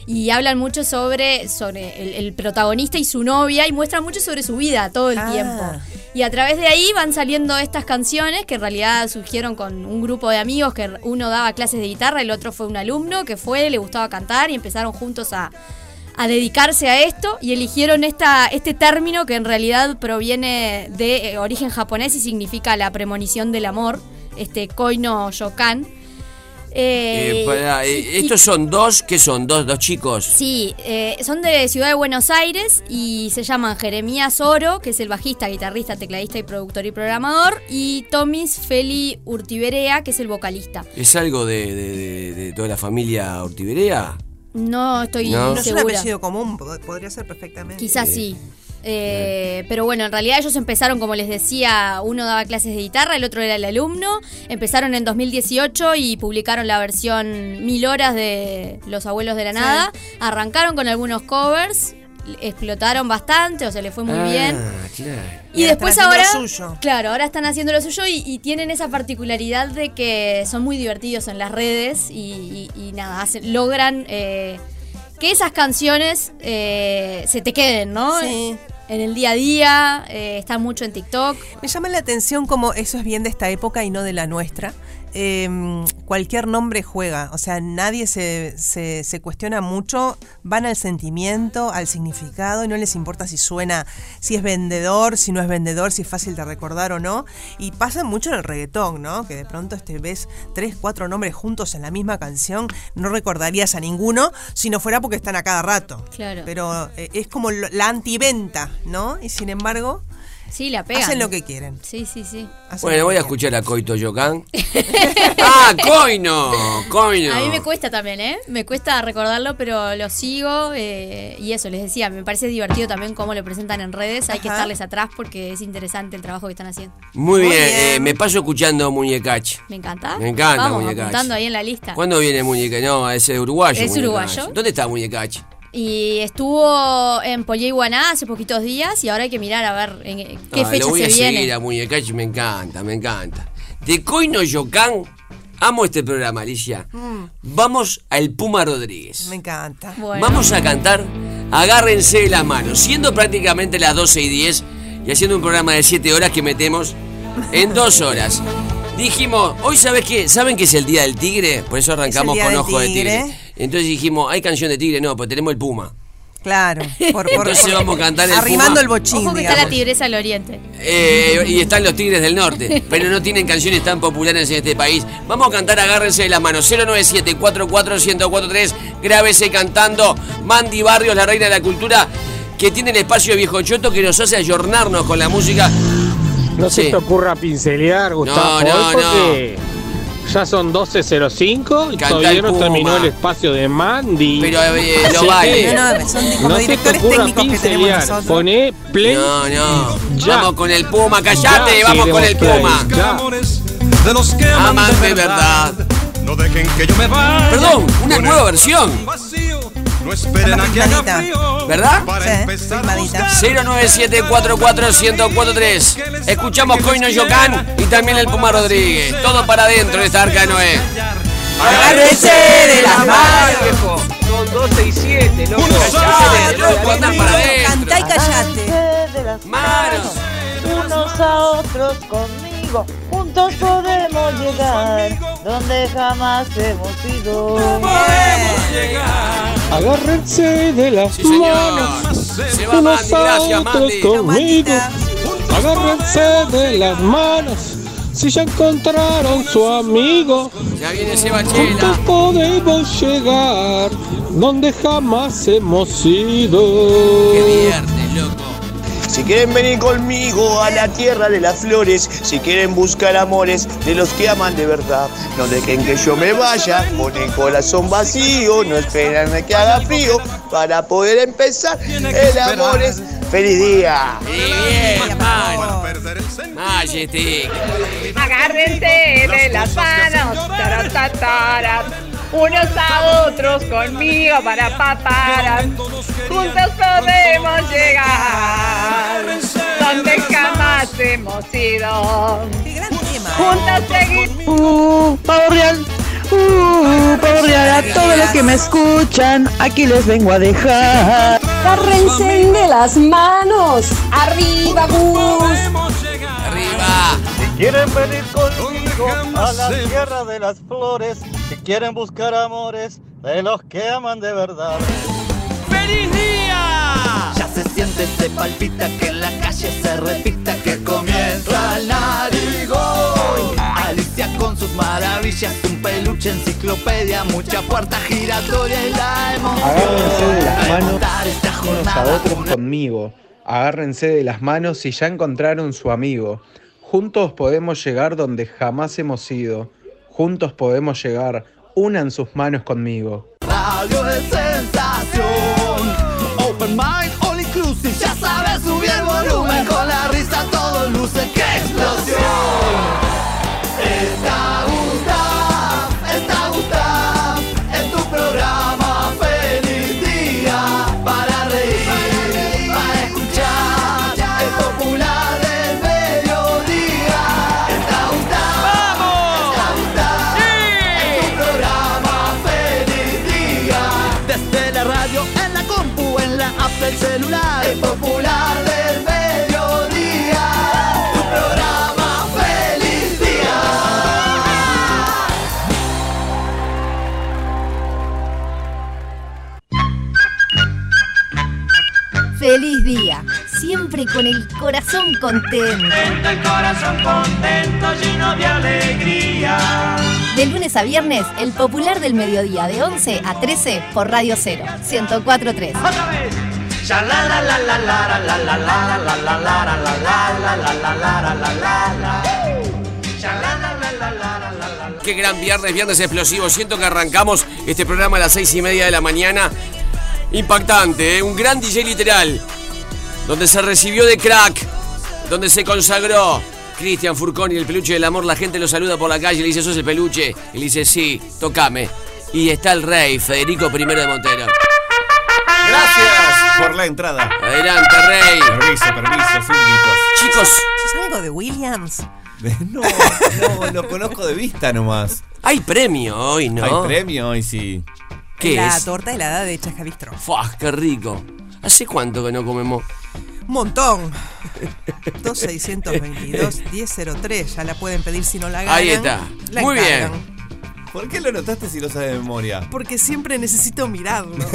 y hablan mucho sobre, sobre el, el protagonista y su novia y muestran mucho sobre su vida todo el Ah. tiempo. Y a través de ahí van saliendo estas canciones que en realidad surgieron con un grupo de amigos que uno daba clases de guitarra, el otro fue un alumno que fue, le gustaba cantar y empezaron juntos a, dedicarse a esto y eligieron esta, este término que en realidad proviene de eh, origen japonés y significa la premonición del amor, este koino yokan. Eh, Eh, eh, y- estos son dos, ¿qué son? Dos, dos chicos. Sí, eh, son de Ciudad de Buenos Aires y se llaman Jeremías Oro, que es el bajista, guitarrista, tecladista y productor y programador, y Tomis Feli Urtiberea, que es el vocalista. ¿Es algo de, de- de- de toda la familia Ortiberea? No estoy No. No es un segura. apellido común, pod- podría ser perfectamente. Quizás sí. Eh, pero bueno, en realidad ellos empezaron, como les decía, uno daba clases de guitarra, el otro era el alumno. Empezaron en 2018 y publicaron la versión Mil Horas de Los Abuelos de la Nada. Arrancaron con algunos covers, explotaron bastante, o se les fue muy Ah, bien. claro. Y, después están ahora, lo suyo. claro, ahora están haciendo lo suyo y, y tienen esa particularidad de que son muy divertidos en las redes y nada, hacen- logran eh, que esas canciones eh, se te queden, ¿no? Sí. En el día a día, eh, están mucho en TikTok. Me llama la atención como eso es bien de esta época y no de la nuestra. Eh, cualquier nombre juega, o sea, nadie se, se, se cuestiona mucho, van al sentimiento, al significado y no les importa si suena, si es vendedor, si no es vendedor, si es fácil de recordar o no. Y pasa mucho en el reggaetón, ¿no? Que de pronto este, ves tres, cuatro nombres juntos en la misma canción, no recordarías a ninguno si no fuera porque están a cada rato. Claro. Pero eh, es como la antiventa, ¿no? Y sin embargo, Sí, la pegan. hacen lo que quieren. Sí, sí, sí. Hacen Bueno, voy a escuchar a Coito Yokan. ¡Ah, Coino! Coino. A mí me cuesta también, ¿eh? Me cuesta recordarlo, pero lo sigo. eh, y eso, les decía, me parece divertido también cómo lo presentan en redes. Hay que estarles atrás porque es interesante el trabajo que están haciendo. Muy Muy bien, bien. eh, me paso escuchando Muñecach. Me encanta. Me encanta Vamos, Muñecach. apuntando ahí en la lista. ¿Cuándo viene Muñecach? No, es uruguayo. Es Muñecach. uruguayo. ¿Dónde está Muñecach? Y estuvo en Guaná hace poquitos días y ahora hay que mirar a ver en qué Ah, fecha lo voy se a viene. seguir a Muñecach, me encanta, me encanta. De Coino Yocan, amo este programa, Alicia. Mm, Vamos al Puma Rodríguez. me encanta. Bueno. Vamos a cantar Agárrense de las manos, siendo prácticamente las 12 y 10 y haciendo un programa de 7 horas que metemos en 2 horas. Dijimos, hoy sabes qué, ¿saben que es el Día del Tigre? Por eso arrancamos con Ojo de Tigre. Entonces dijimos, hay canción de Tigre, no, pues tenemos el Puma. Claro. Por, por- Entonces por- vamos a cantar el Arrimando Puma. el bochín, Ojo que está la tigresa del oriente. Eh, y están los Tigres del Norte, pero no tienen canciones tan populares en este país. Vamos a cantar Agárrense de las manos. 097-44143. Grábese cantando. Mandy Barrios, la reina de la cultura, que tiene el espacio viejo choto que nos hace ayornarnos con la música. No Sí. se te ocurra pincelear, Gustavo, No, no, porque ya son 12.05 y Canta todavía no terminó el espacio de Mandy. Pero, eh, lo vale. No, no, son como no te directores ocurra técnicos que tenemos nosotros. Poné play. No, no. Ya. Vamos con el Puma, callate, Ya vamos con el Puma. ya. de los que aman, de verdad. No dejen que yo me vaya. Perdón, una nueva versión. No esperen a que haga frío. ¿Verdad? Para empezar a buscar 097441043. Escuchamos Coino Yocan y también el Puma Rodríguez. Todo para adentro de esta arca de Noé. Agárrense de las manos. Son 12 y 7, loco. Callate, loco, andá para adentro. Cantá y callate. de las Manos. unos a otros conmigo. Juntos podemos llegar donde jamás hemos ido. Agárrense de las Sí, manos. Se va unos Mandy, a gracias, otros conmigo. Agárrense de las manos. Si ya encontraron su amigo, Ya viene juntos podemos llegar donde jamás hemos ido. Qué viernes, loco. Si quieren venir conmigo a la tierra de las flores, si quieren buscar amores de los que aman de verdad, no dejen que yo me vaya con el corazón vacío, no esperen a que haga frío para poder empezar el amor es feliz día. Bien. Majestic. Agárrense de las manos, unos a otros conmigo para paparar. Juntos podemos llegar donde jamás hemos ido. Juntos seguimos. Uh, pavo real. Uh, pavo real. A todos los que me escuchan, aquí les vengo a dejar. Agárrense de las manos. Arriba, Gus. Arriba. Si quieren venir conmigo a la tierra de las flores, si quieren buscar amores de los que aman de verdad. ¡Feliz día! Ya se siente, se palpita, que en la calle se repita que comienza el narigón. Alicia con sus maravillas, un peluche, enciclopedia, mucha puerta giratoria y la emoción. Agárrense de las manos unos a otros conmigo. Agárrense de las manos si ya encontraron su amigo. Juntos podemos llegar donde jamás hemos ido. Juntos podemos llegar. Unan sus manos conmigo. con el corazón contento. Contento el corazón contento, lleno de alegría. De lunes a viernes, el popular del mediodía de 11 a 13 por Radio 0, 1043. Otra vez. Qué gran viernes, viernes explosivo. Siento que arrancamos este programa a las seis y media de la mañana. Impactante, ¿eh? un gran DJ literal. Donde se recibió de crack. Donde se consagró. Cristian Furconi, el peluche del amor. La gente lo saluda por la calle. Le dice, ¿sos el peluche? Y le dice, sí, tocame. Y está el rey, Federico I de Montero. Gracias por la entrada. Adelante, rey. Permiso, permiso, súbditos. Chicos. ¿Es algo de Williams? No, no, lo conozco de vista nomás. Hay premio hoy, ¿no? Hay premio hoy, sí. ¿Qué la es? torta helada de Chascavistro. Fuah, qué rico. ¿Hace cuánto que no comemos? Montón. 2622-1003. Ya la pueden pedir si no la ganan. Ahí está. La Muy bien. ¿Por qué lo notaste si lo sabes de memoria? Porque siempre necesito mirarlo.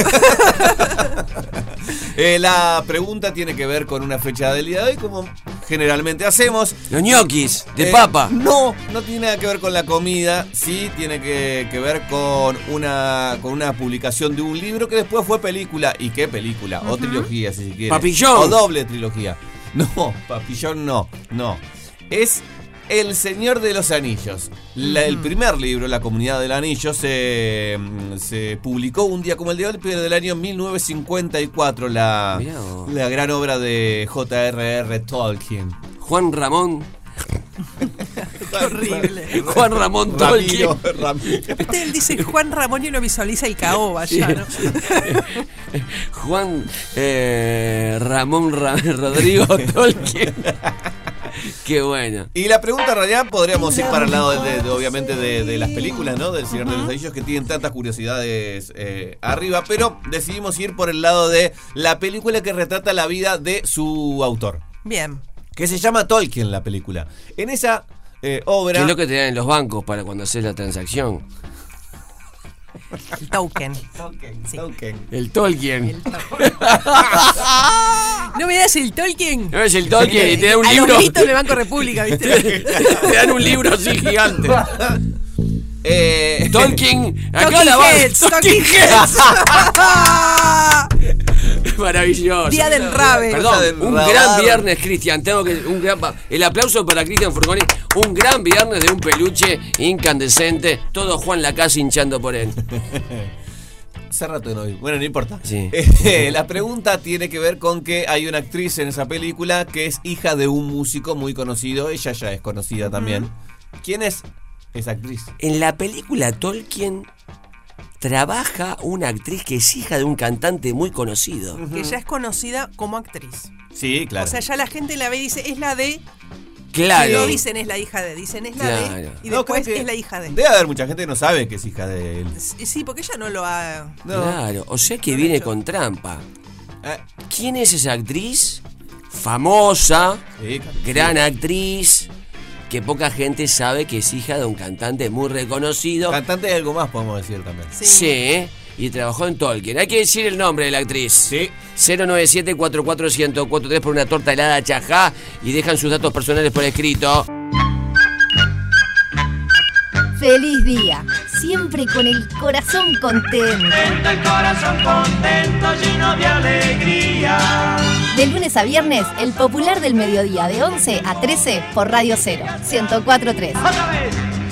Eh, la pregunta tiene que ver con una fecha del día de hoy, como generalmente hacemos. Los ñoquis de Eh, papa. No, no tiene nada que ver con la comida, sí tiene que, que ver con una, con una publicación de un libro que después fue película. ¿Y qué película? O trilogía, si se quiere. Papillón. O doble trilogía. No, Papillón no, no. Es El Señor de los Anillos. La- el primer libro, La Comunidad del Anillo, se, se publicó un día como el de hoy, pero del año 1954, la, la gran obra de J.R.R. Tolkien. Juan Ramón. horrible. Juan Ramón Tolkien. Él dice Juan Ramón y uno visualiza el caoba ya, ¿no? Juan eh, Ramón Ra- Rodrigo Tolkien. Qué bueno. Y la pregunta en realidad podríamos ir para el lado, de, de- de- obviamente, de, de las películas, ¿no? Del Señor de los Anillos, que tienen tantas curiosidades eh, arriba, pero decidimos ir por el lado de la película que retrata la vida de su autor, Bien. que se llama Tolkien, la película. En esa eh, ¿Qué obra... es lo que te dan en los bancos para cuando haces la transacción? El token. Sí. Tolkien. El Tolkien. No me das el Tolkien. No es el Tolkien y te da un A los libro. gritos del Banco República, ¿viste? te dan un libro así gigante. Eh, Tolkien. Acá la. Heads, Tolkien Heads. Maravilloso. Día del rabe. Perdón, del un rabar. gran viernes, Cristian. Tengo que un gran pa- el aplauso para Cristian Furgoni. Un gran viernes de un peluche incandescente. Todo Juan la casa hinchando por él. Hace rato no vi. Bueno, no importa. Sí. Eh, la pregunta tiene que ver con que hay una actriz en esa película que es hija de un músico muy conocido. Ella ya es conocida también. ¿Quién es esa actriz? En la película Tolkien trabaja una actriz que es hija de un cantante muy conocido. Que ya es conocida como actriz. Sí, claro. O sea, ya la gente la ve y dice, es la de. Claro. No dicen es la hija de, dicen es la Claro. de. Y No, después que es la hija de. Debe haber mucha gente que no sabe que es hija de él. Sí, porque ella no lo ha. Claro, o sea que viene con trampa. Eh, ¿Quién es esa actriz? Famosa, sí, gran actriz, que poca gente sabe que es hija de un cantante muy reconocido. Cantante de algo más, podemos decir también. Sí, y trabajó en Tolkien. Hay que decir el nombre de la actriz. Sí. 097-44143 por una torta helada chajá y dejan sus datos personales por escrito. Feliz día, siempre con el corazón contento. El corazón contento, lleno de alegría. De lunes a viernes, el popular del mediodía de 11 a 13 por Radio 0, 1043. Otra vez.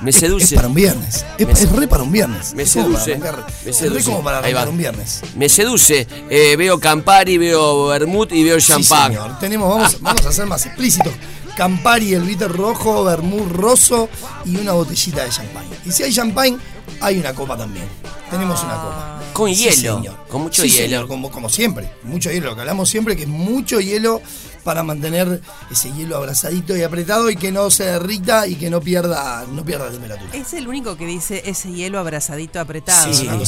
me seduce. Es, para un viernes. Es, re para un viernes. me seduce, me es seduce. re como para arrancar un viernes. Me seduce. Eh, veo Campari, veo Vermut y veo Sí, champán. señor. Tenemos, vamos, vamos a ser más explícitos. Campari, el bitter rojo, vermut roso y una botellita de champán. Y si hay champán, hay una copa también. Tenemos una copa. Con Sí, hielo, señor. con mucho Sí, hielo. señor, como, como siempre. Mucho hielo. Lo que hablamos siempre, que es mucho hielo para mantener ese hielo abrazadito y apretado y que no se derrita y que no pierda, no pierda temperatura. Es el único que dice ese hielo abrazadito apretado. Sí, ¿no? una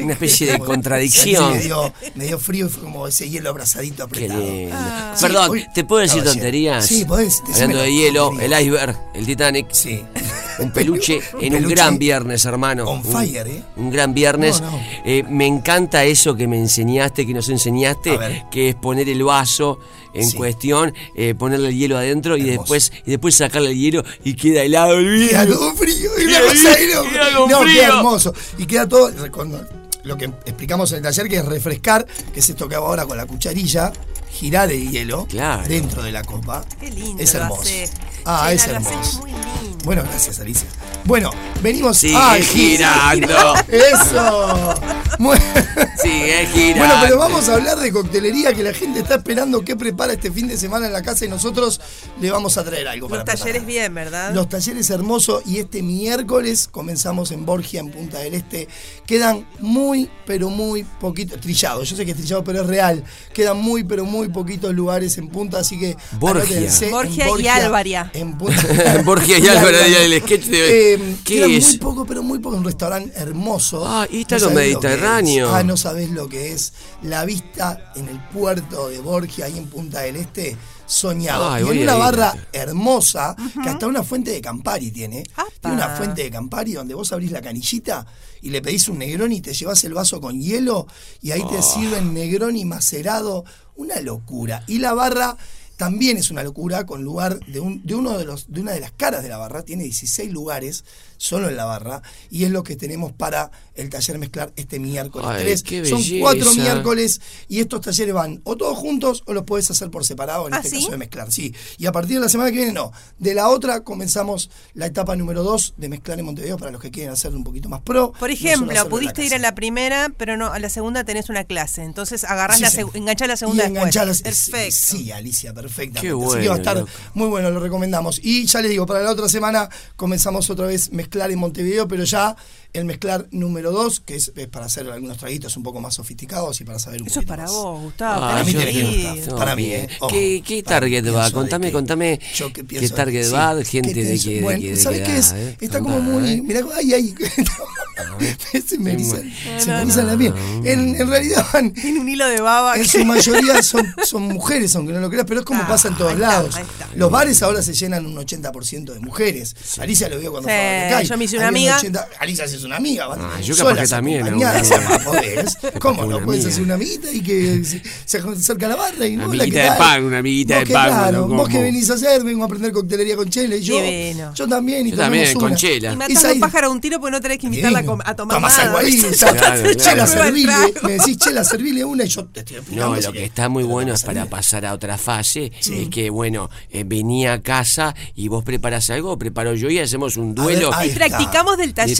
Una especie de contradicción. Me dio, me dio frío y fue como ese hielo abrazadito Qué apretado. lindo. Ah. Sí, Perdón, hoy- ¿te puedo decir tonterías? Sí, podés. Hablando de hielo, el iceberg, el Titanic. Sí. Un peluche en un gran viernes, hermano. on Un- fire, ¿eh? Un gran viernes. No, no. Eh, me encanta eso que me enseñaste, que nos enseñaste, que es poner el vaso en Sí. cuestión, eh, ponerle el hielo adentro y después y después sacarle el hielo y queda helado el Queda vidrio. todo frío. Y Queda loco. queda con No, frío. queda hermoso. Y queda todo. cuando- lo que explicamos en el taller, que es refrescar, que es esto que hago ahora con la cucharilla, girar el hielo Claro. dentro de la copa. Qué lindo. Es hermoso. Ah, es hermoso. muy lindo. Bueno, gracias, Alicia. Bueno, venimos. Sigue ¡Ay, girando. ¡Eso! Muy- Sigue girando. Bueno, pero vamos a hablar de coctelería que la gente está esperando qué prepara este fin de semana en la casa y nosotros le vamos a traer algo para Los talleres preparar. bien, ¿verdad? Los talleres hermosos y este miércoles comenzamos en Borgia, en Punta del Este. Quedan muy, pero muy poquito, trillado, yo sé que es trillado, pero es real. Quedan muy, pero muy muy poquitos lugares en punta, así que Borgia. Borgia y Álvaria. En punta. Borgia y Álvaro, y el sketch de. Eh, ¿Qué es? muy poco, pero muy poco. Un restaurante hermoso. Ah, y está No lo mediterráneo. Ah, no sabés lo que es. La vista en el puerto de Borgia, ahí en Punta del Este, soñado. Ay, y en una barra hermosa, que hasta una fuente de Campari tiene. Tiene una fuente de Campari donde vos abrís la canillita y le pedís un Negroni y te llevas el vaso con hielo y ahí te Oh. sirven Negroni macerado. Una locura. Y la barra también es una locura con lugar de, un, de uno de los de una de las caras de la barra tiene 16 lugares solo en la barra y es lo que tenemos para el taller mezclar este miércoles Ay, 3 qué son cuatro miércoles y estos talleres van o todos juntos o los puedes hacer por separado en ¿Ah, este sí? caso de mezclar sí y a partir de la semana que viene no de la otra comenzamos la etapa número 2 de mezclar en Montevideo para los que quieren hacerlo un poquito más pro Por ejemplo, pudiste ir a la primera, pero no a la segunda tenés una clase. Entonces agarrás Sí, la sí. seg- enganchás la segunda y después. Perfecto. Sí, Alicia, perfectamente. Qué Así que bueno, va a estar loco. muy bueno, lo recomendamos. Y ya les digo, para la otra semana comenzamos otra vez mezclar en Montevideo, pero ya el mezclar número 2, que es, es para hacer algunos traguitos un poco más sofisticados y para saber un Eso es para más. vos, Gustavo. Ah, para mí tiene que no, para mí. ¿eh? Ojo, ¿Qué, qué target va? Contame, que- contame. yo que ¿Qué pienso target sí, va? ¿qué Gente de qué. de Bueno, qué- de ¿sabes qué qué es? eh? Está como muy. eh. Mirá, ay, ay. se me erizan, se me erizan la piel. En, en realidad van. Tiene un hilo de baba. En que- su mayoría son, son mujeres, aunque no lo creas, pero es como Ah, pasa en todos ahí está, lados. ahí. Los bares ahora se llenan un 80% de mujeres. Alicia lo vio cuando Sí, fue a Barracay. yo me hice una amiga. 80 Alicia se hizo una amiga. van Ah, yo capaz solas, que también, podés. ¿Cómo una no? Puedes hacer una amiguita y que se, se acerca a la barra y Una no, hola, amiguita ¿qué de pan, una amiguita de que pan, Claro, vos que venís a hacer, vengo a aprender coctelería con Chela y yo. Divino. Yo también. Y Yo también, con una. Chela. Y a Said- un pájaro a un tiro porque no tenés que invitarla a, tomar Tomás nada. algo ahí, Chela, servile. Trago. Me decís, Chela, servile una y yo te estoy No, lo que está muy bueno es para pasar a otra fase. Es que, bueno, eh, venía a casa y vos preparás algo, preparo yo y hacemos un ver, duelo. ahí Y practicamos del taller.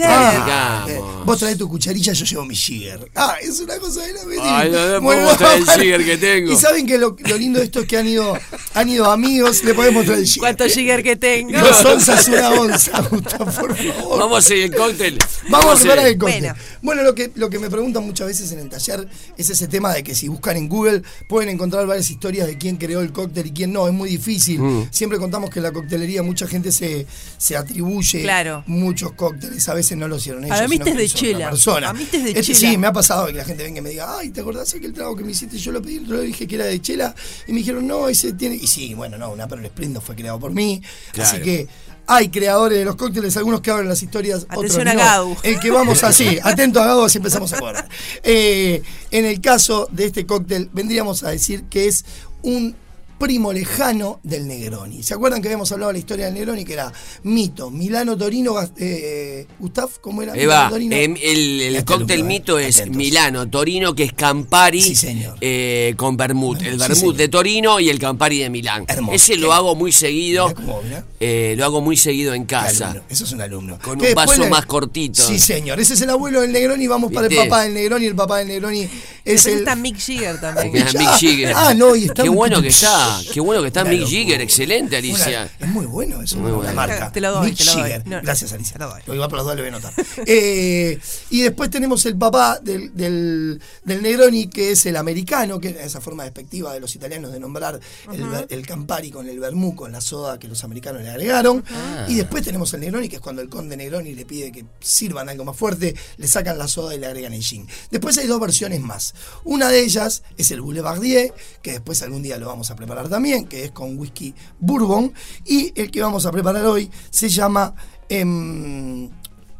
Eh, vos traes tu cucharilla, yo llevo mi jigger. Ah, es una cosa de la Ay, no, no Bueno, puedo mostrar el jigger que tengo. Y saben que lo, lo lindo de esto es que han ido, han ido amigos, le podemos mostrar el jigger. ¿Cuánto jigger que tengo? Dos onzas, una onza, Gustavo, por favor. Vamos a hacer el cóctel. Vamos a preparar el cóctel. Bueno. Bueno, lo, que, lo que me preguntan muchas veces en el taller es ese tema de que si buscan en Google pueden encontrar varias historias de quién creó el cóctel y quién no. Es muy difícil. Mm. Siempre contamos que en la coctelería mucha gente se, se atribuye Claro. muchos cócteles. A veces no lo hicieron ellos. Para mí sino este es que de lo chela. persona. A mí este es de Este- chela. Sí, me ha pasado que la gente venga y me diga, ay, ¿te acordás aquel trago que me hiciste? Yo lo pedí, yo le dije que era de chela. Y me dijeron, no, ese tiene. Y sí, bueno, no, una pero el Splendor fue creado por mí. Así Claro. que hay creadores de los cócteles, algunos que abren las historias, Atención otros a no. Gadu. El que vamos así, atento a Gado si empezamos a acordar. Eh, en el caso de este cóctel, vendríamos a decir que es un primo lejano del Negroni. ¿Se acuerdan que habíamos hablado de la historia del Negroni? Que era mito, Milano, Torino, eh, Gustav, ¿cómo era? Eva, Torino. em, el, el cóctel alumno, mito eh, es atentos. Milano, Torino, que es Campari Sí, eh, con Vermut. El Sí, señor. de Torino y el Campari de Milán. Hermoso. Ese lo hago muy seguido. Mirá cómo, mirá. eh, lo hago muy seguido en casa. Alumno, Eso es un alumno. Con un vaso le- más cortito. Sí, señor. Ese es el abuelo del Negroni. Vamos para el ¿Viste? papá del Negroni. El papá del Negroni es el. está Mick Jagger también. Ah, Mick Jagger. Ah, no, y está Qué bueno que está. Qué bueno que está Mick. Jagger. Excelente, Alicia. Una- es muy bueno eso, Muy la bueno. marca. Te lo doy, Mick te lo doy. No, Gracias, Alicia. te lo doy. Lo iba por los dos, lo voy a notar. Eh, y después tenemos el papá del, del, del Negroni, que es el americano, que es esa forma despectiva de los italianos de nombrar el, el Campari con el vermú, con la soda que los americanos le agregaron. Ah. Y después tenemos el Negroni, que es cuando el conde Negroni le pide que sirvan algo más fuerte, le sacan la soda y le agregan el gin. Después hay dos versiones más. Una de ellas es el Boulevardier, que después algún día lo vamos a preparar también, que es con whisky bourbon. Y el que vamos a preparar hoy se llama. em,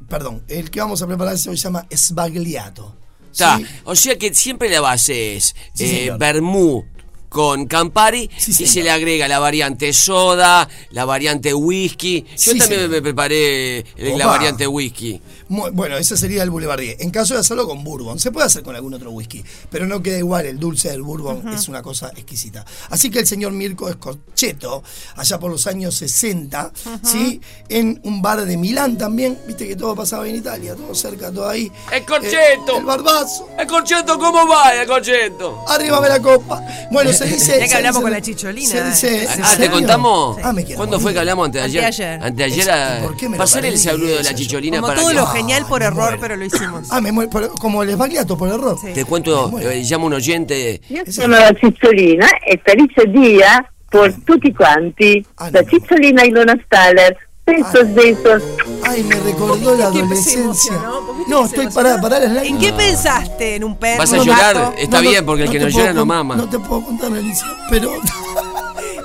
perdón, el que vamos a preparar hoy se llama Sbagliato. Está. ¿sí? O sea que siempre la base es Sí, eh, vermú con Campari Sí, y señor. se le agrega la variante soda, la variante whisky. Yo también señor. me preparé eh, la Opa. variante whisky. Bueno, ese sería el Boulevardier. En caso de hacerlo con bourbon, se puede hacer con algún otro whisky, pero no queda igual. El dulce del bourbon es una cosa exquisita. Así que el señor Mirko Escorcheto, allá por los años 60, ¿sí? En un bar de Milán también, viste que todo pasaba en Italia, todo cerca, todo ahí. ¡El corcheto! Eh, el barbazo. ¡El corcheto cómo va, el corcheto! Arriba de la copa. Bueno, Se dice- Ya que se hablamos dice- con la chicholina. se dice- ¿en Ah, ¿te serio? contamos? Ah, me quiero ¿Cuándo fue que hablamos? Anteayer. Anteayer. Es- a- ¿por qué me lo Pasar el saludo de la chicholina Como para todo que- lo genial por me error, muero. pero lo hicimos. Ah, me muero, por- como el esbagliato por error. Te cuento, eh, llama un oyente. Io sono la Cicciolina e felice dia por tutti quanti. La Cicciolina Ilona Staller. Besos, besos. Ay, me recordó la ¿Por adolescencia. ¿Por No, estoy parada, pará las ¿En qué pensaste? ¿En un perro? Vas a llorar, está bien, porque el que no llora no mama. No te puedo contar, Alicia, pero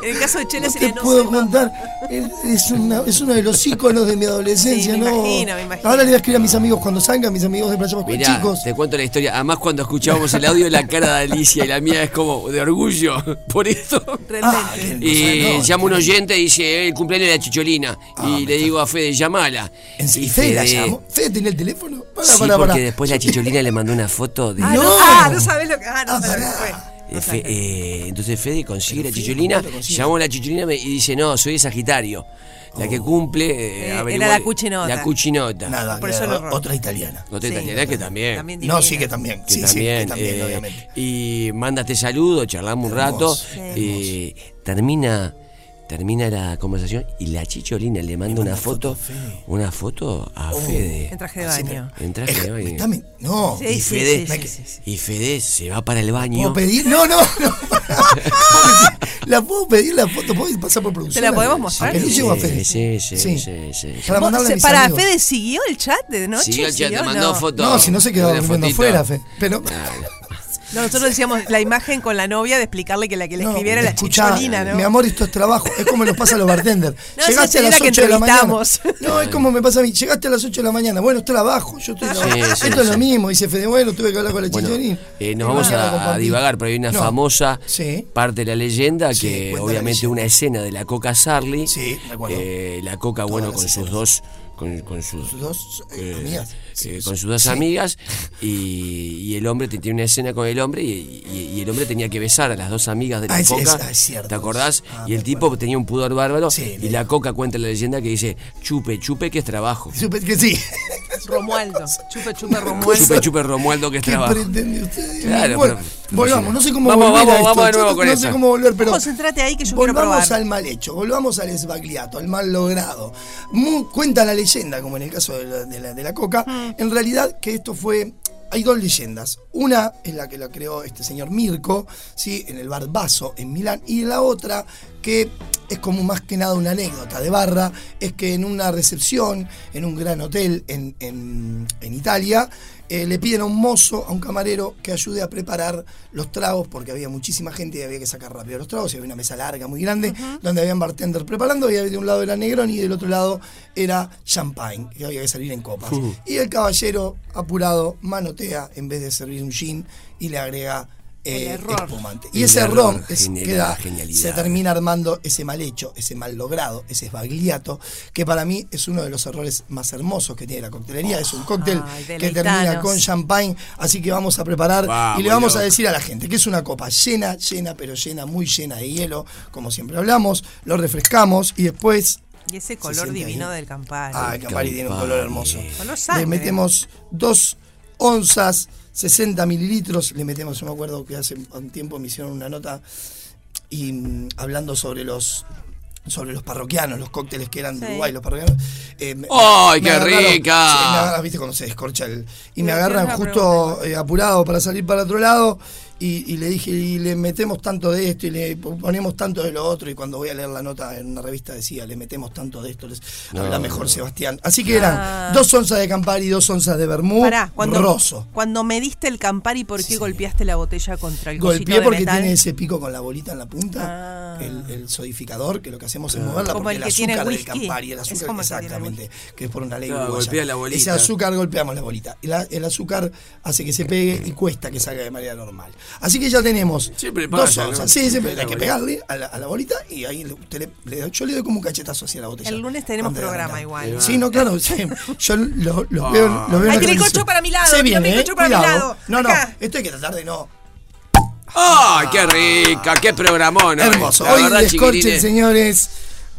En el caso de Chele no sería te no puedo sé, contar. Es, una- es uno de los íconos de mi adolescencia, Sí, me ¿no? imagino, me imagino. Ahora le voy a escribir a mis amigos cuando salgan, mis amigos de Playa Pascual, Mirá, chicos. te cuento la historia. Además, cuando escuchábamos el audio, la cara de Alicia y la mía es como de orgullo por eso. Realmente. Y llama un oyente y dice, "Eh, el cumpleaños de la chicholina. y le digo a Fede, llamala. ¿Y Fede la llamó? ¿Fede tenía el teléfono? Para, Sí, para, porque para. después la chicholina le mandó una foto de... Ah, no, ah, no sabes lo que. Ah, no sabes lo que fue. Eh, Fe- eh, entonces Fede consigue la chicholina, llamó a la chicholina y dice, no, soy de Sagitario. La que cumple... eh, Eh, era la cuchinota. La cuchinota. Nada, Por eso erró. otra italiana. Otra Sí. italiana que también. También No, sí que también. que Sí, sí, también, que también, eh, obviamente. y mándate saludo, charlamos un rato, y termina termina la conversación y la chicholina le manda una foto, una foto a Fede. En traje de baño. En traje de baño. Dame- no. Sí, y, sí, Fede, sí, sí, sí, sí. y Fede se va para el baño. ¿Puedo pedir? No, no, no. la puedo pedir la foto, puedo pasar por producción. ¿Te la podemos mostrar? Llego a Fede. Sí, sí, Sí. sí, sí, sí. Para mandarle a Se- mis Para amigos. Fede siguió el chat de noche. Siguió el chat, te mandó No. foto. No, si no se Una durmiendo afuera, Fe. Pero nosotros decíamos la imagen con la novia de explicarle que la que le no, escribiera la escuchá, chicholina, ¿no? Mi amor, esto es trabajo. Es como nos pasa a los bartenders. No, Llegaste a las señora que 8 de la mañana. entrevistamos. No, es como me pasa a mí. Llegaste a las 8 de la mañana. Bueno, es trabajo. Yo estoy Sí, sí, Esto es lo mismo. Dice Fede, bueno, tuve que hablar con la Bueno, chicholina. eh, nos vamos la a, divagar, pero hay una No. famosa Sí. parte de la leyenda que la obviamente una escena de la Coca Sarli. Sí. Eh, la Coca, bueno, con sus dos. Con, con sus, Sus dos eh, eh, amigas. eh, con sus dos Sí. amigas y, y el hombre tiene una escena con el hombre y, y- y el hombre tenía que besar a las dos amigas de la Ah, es- coca es- ah, es cierto. ¿te acordás? Ah, y el tipo tenía un pudor bárbaro Sí, y la coca cuenta la leyenda que dice chupe, chupe que es trabajo Supe que sí. Romualdo. Chupe, chupe, Romualdo. chupe, chupe Romualdo que es ¿Qué trabajo pretende usted? Claro, bueno, pero- volvamos, no sé cómo Vamos, volver vamos, a esto. vamos de nuevo Yo con no sé cómo volver, pero Concentrate ahí que yo quiero volvamos al mal hecho, volvamos al esbagliato, al mal logrado. Mu- cuenta la leyenda, como en el caso de la, de la- de la coca, Mm. en realidad que esto fue... Hay dos leyendas. Una es la que la creó este señor Mirko, ¿sí? en el bar Basso, en Milán, y la otra que es como más que nada una anécdota de barra, es que en una recepción, en un gran hotel en, en- en Italia, eh, le piden a un mozo, a un camarero, que ayude a preparar los tragos, porque había muchísima gente y había que sacar rápido los tragos, y había una mesa larga, muy grande, donde habían bartender preparando, y de un lado era Negroni y del otro lado era Champagne, que había que servir en copas. Uh. Y el caballero, apurado, manotea en vez de servir un gin y le agrega eh, error. espumante. El Y ese error error es- genera queda, se termina armando ese mal hecho, ese mal logrado, ese esbagliato, que para mí es uno de los errores más hermosos que tiene la coctelería. es un cóctel Ay, que termina con champagne, así que vamos a preparar y le vamos a decir a la gente que es una copa llena, llena, pero llena, muy llena de hielo, como siempre hablamos, lo refrescamos y después Y ese color divino ahí. del Campari. Ah, el Campari tiene un color hermoso. Color Le metemos dos onzas, 60 mililitros. Le metemos, yo me acuerdo que hace un tiempo me hicieron una nota y mm, hablando sobre los sobre los parroquianos, los cócteles que eran de Sí. Uruguay, los parroquianos. eh, ¡Ay, me qué agarraron- rica! Sí, me agarran, viste cuando se descorcha el. Y me agarran justo eh, apurado para salir para otro lado. Y, y le dije, y le metemos tanto de esto y le ponemos tanto de lo otro. Y cuando voy a leer la nota en una revista decía, le metemos tanto de esto, les habla mejor Sebastián. Así que eran Ah. dos onzas de Campari, dos onzas de Vermú, Pará, cuando, roso. cuando me diste el Campari, ¿por qué golpeaste la botella contra el Golpeé de porque metal? tiene ese pico con la bolita en la punta, el, el sodificador, que lo que hacemos es moverla Como porque el el, azúcar del. Campari, el Es azúcar, el que exactamente, que es por una ley Claro, golpea la bolita. Ese azúcar golpeamos la bolita. Y la- el azúcar hace que se pegue y cuesta que salga de manera normal. Así que ya tenemos Siempre dos pasa, ¿no? onzas. Sí, siempre La hay que pegarle a la, a la bolita y ahí usted le, le- yo le doy como un cachetazo hacia la botella. El lunes tenemos programa igual. Sí, no, claro. sí. Yo los lo veo, Ah. lo veo en Ay, la que para mi lado, Se viene, eh, para mi lado. No, no, Acá. esto hay que tratar de no. ¡Ay, qué rica! ¡Qué programón! Hermoso. Hoy descorchen, señores.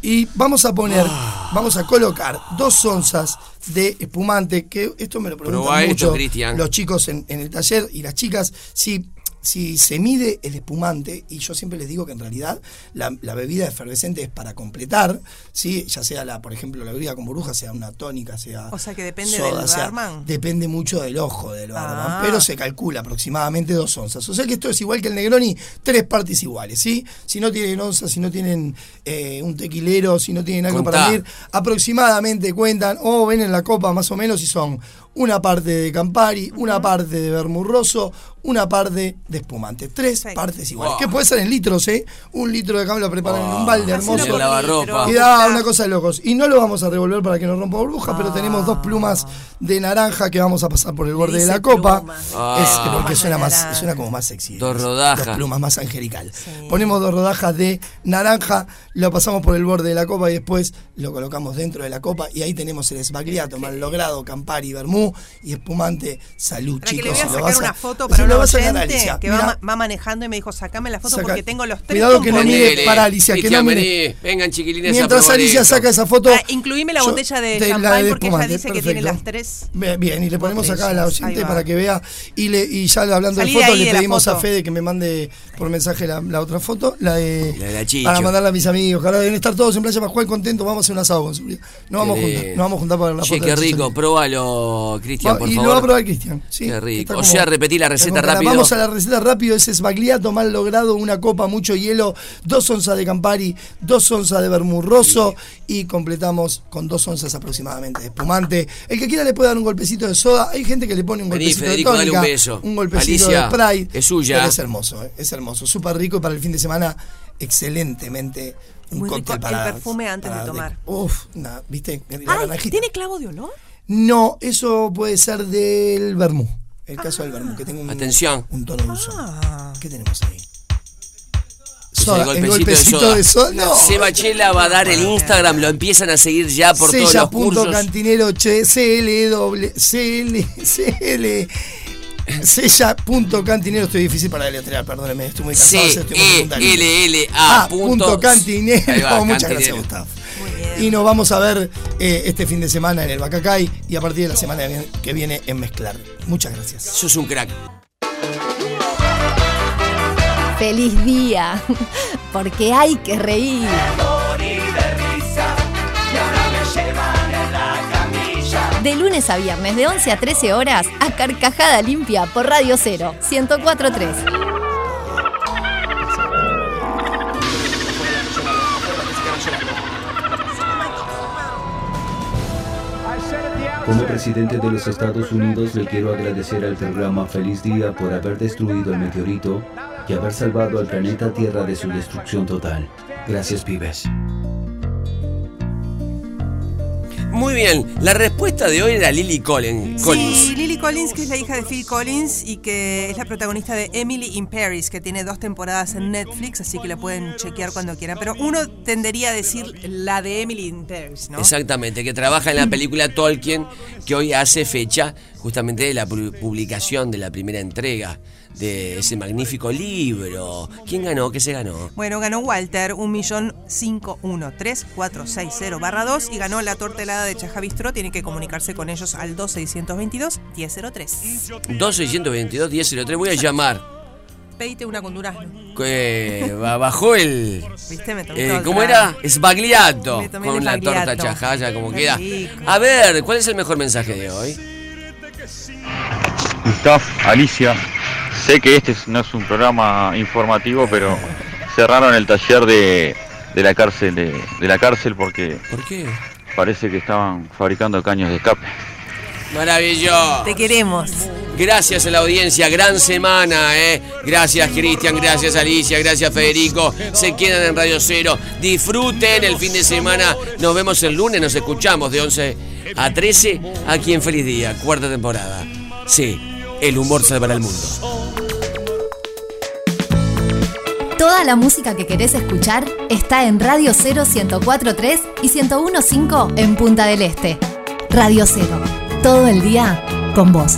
Y vamos a poner, Ah. vamos a colocar dos onzas de espumante, que esto me lo preguntan Probá esto, mucho Cristian. los chicos en, en el taller y las chicas, si, si se mide el espumante, y yo siempre les digo que en realidad la, la bebida efervescente es para completar, ¿sí? ya sea, la por ejemplo, la bebida con burbuja, sea una tónica, sea. O sea que depende soda, del sea, barman. Depende mucho del ojo del barman, Ah. pero se calcula aproximadamente dos onzas. O sea que esto es igual que el Negroni, tres partes iguales, ¿sí? Si no tienen onzas, si no tienen eh, un tequilero, si no tienen algo Contá. para medir, aproximadamente cuentan o ven en la copa más o menos y son una parte de Campari, una parte de Bermurroso, una parte de espumante. Tres partes iguales. Wow. Que puede ser en litros, ¿eh? Un litro de Campari lo preparan en un balde hermoso. Lavarropa. Y da una cosa de locos. Y no lo vamos a revolver para que no rompa burbuja, pero tenemos dos plumas de naranja que vamos a pasar por el borde de la copa. Ah. Es porque suena más, suena como más sexy. Dos Dos rodajas. plumas más angelical. Ponemos dos rodajas de naranja, lo pasamos por el borde de la copa y después lo colocamos dentro de la copa y ahí tenemos el sbagliato mal logrado, Campari, Y espumante. Salud, Para que le chicos. voy a si lo sacar vas a- una foto si para lo un vas a ganar, oyente Alicia, que va, manejando y me dijo, sacame la foto Saca- porque tengo los tres Cuidado que no componentes". mire para Alicia, que no mire. vengan chiquilines a Mientras Alicia esto. saca esa foto. Ah, incluime la botella de, champán porque ella espumante, dice que tiene perfecto. las tres. Bien, bien, y le ponemos acá a la oyente para que vea. Y, le, y ya hablando Salí de de fotos, le pedimos a foto. Fede que me mande por mensaje la, la otra foto, la de. La de la Chicho. Para mandarla a mis amigos, deben estar todos en Playa Pascual contentos. Vamos a hacer un asado con seguridad. Nos vamos a Qué juntar, nos vamos a juntar para la Che, foto. qué de rico, Chicho. Cristian, por y favor. lo va a probar Cristian. Sí, Qué rico. O sea, repetí la receta rápido. Vamos a la receta rápido. Ese es bagliato mal logrado, una copa, mucho hielo, dos onzas de Campari, dos onzas de bermurroso y completamos con dos onzas aproximadamente de espumante. El que quiera le puede dar un golpecito de soda. Hay gente que le pone un Vení, golpecito Federico, de dale tónica, un beso. un golpecito Alicia, de Sprite. es suya. Pero es hermoso, eh, es hermoso. Súper rico y para el fin de semana, excelentemente. Un Muy rico cóctel el para perfume antes de para tomar. Uf, na- ¿viste? La Ay. ¿tiene clavo de olor? No, eso puede ser del vermú. El caso del vermú, que tengo un, Atención. un tono dulce. ¿Qué tenemos ahí? Es Soda, el golpecito de soda. No. Seba Chela va a dar el Instagram, lo empiezan a seguir ya por todos Sella los punto cursos. cantinero che, CL doble CL CL Sella.cantinero, estoy difícil para deletrear, perdóneme, estoy muy cansado. C, estoy muy E. L, L, Ah, A, punto punto. cantinero. Va, Muchas cantinero. gracias, Gustavo. Y nos vamos a ver eh, este fin de semana en el Bacacay y a partir de la semana que viene- en Mezclar. Muchas gracias. Sos un crack. ¡Feliz día! Porque hay que reír. De lunes a viernes, de 11 a 13 horas, a Carcajada Limpia por Radio 0, 1043. Como presidente de los Estados Unidos le quiero agradecer al programa Feliz Día por haber destruido el meteorito y haber salvado al planeta Tierra de su destrucción total. Gracias, pibes. Muy bien, la respuesta de hoy era Lily Collins. Sí, Lily Collins, que es la hija de Phil Collins y que es la protagonista de Emily in Paris, que tiene dos temporadas en Netflix, así que la pueden chequear cuando quieran. Pero uno tendería a decir la de Emily in Paris, ¿no? Exactamente, que trabaja en la película Tolkien, que hoy hace fecha justamente de la pu- publicación de la primera entrega de ese magnífico libro. ¿Quién ganó? ¿Qué se ganó? Bueno, ganó Walter, un millón cinco uno tres cuatro seis cero barra 2 y ganó la torta helada de Chaja Bistro. Tiene que comunicarse con ellos al 2622 1003. 2622 1003 voy a llamar. Pedite una con durazno. Que ba- bajó el. ¿Viste? Me tomé eh, ¿Cómo era? Sbagliato. Con la torta chajaya, como Qué queda. rico. A ver, ¿cuál es el mejor mensaje de hoy? Gustav, Alicia, sé que este es- no es un programa informativo, pero cerraron el taller de, de la cárcel de, de la cárcel porque ¿Por qué? parece que estaban fabricando caños de escape. Maravilloso. Te queremos. Gracias a la audiencia, gran semana, ¿eh? Gracias Cristian, gracias Alicia, gracias Federico. Se quedan en Radio Cero. Disfruten el fin de semana. Nos vemos el lunes, nos escuchamos de 11 a 13 aquí en Feliz Día, cuarta temporada. Sí, el humor salvará el mundo. Toda la música que querés escuchar está en Radio 0 1043 y 1015 en Punta del Este. Radio 0, todo el día con vos.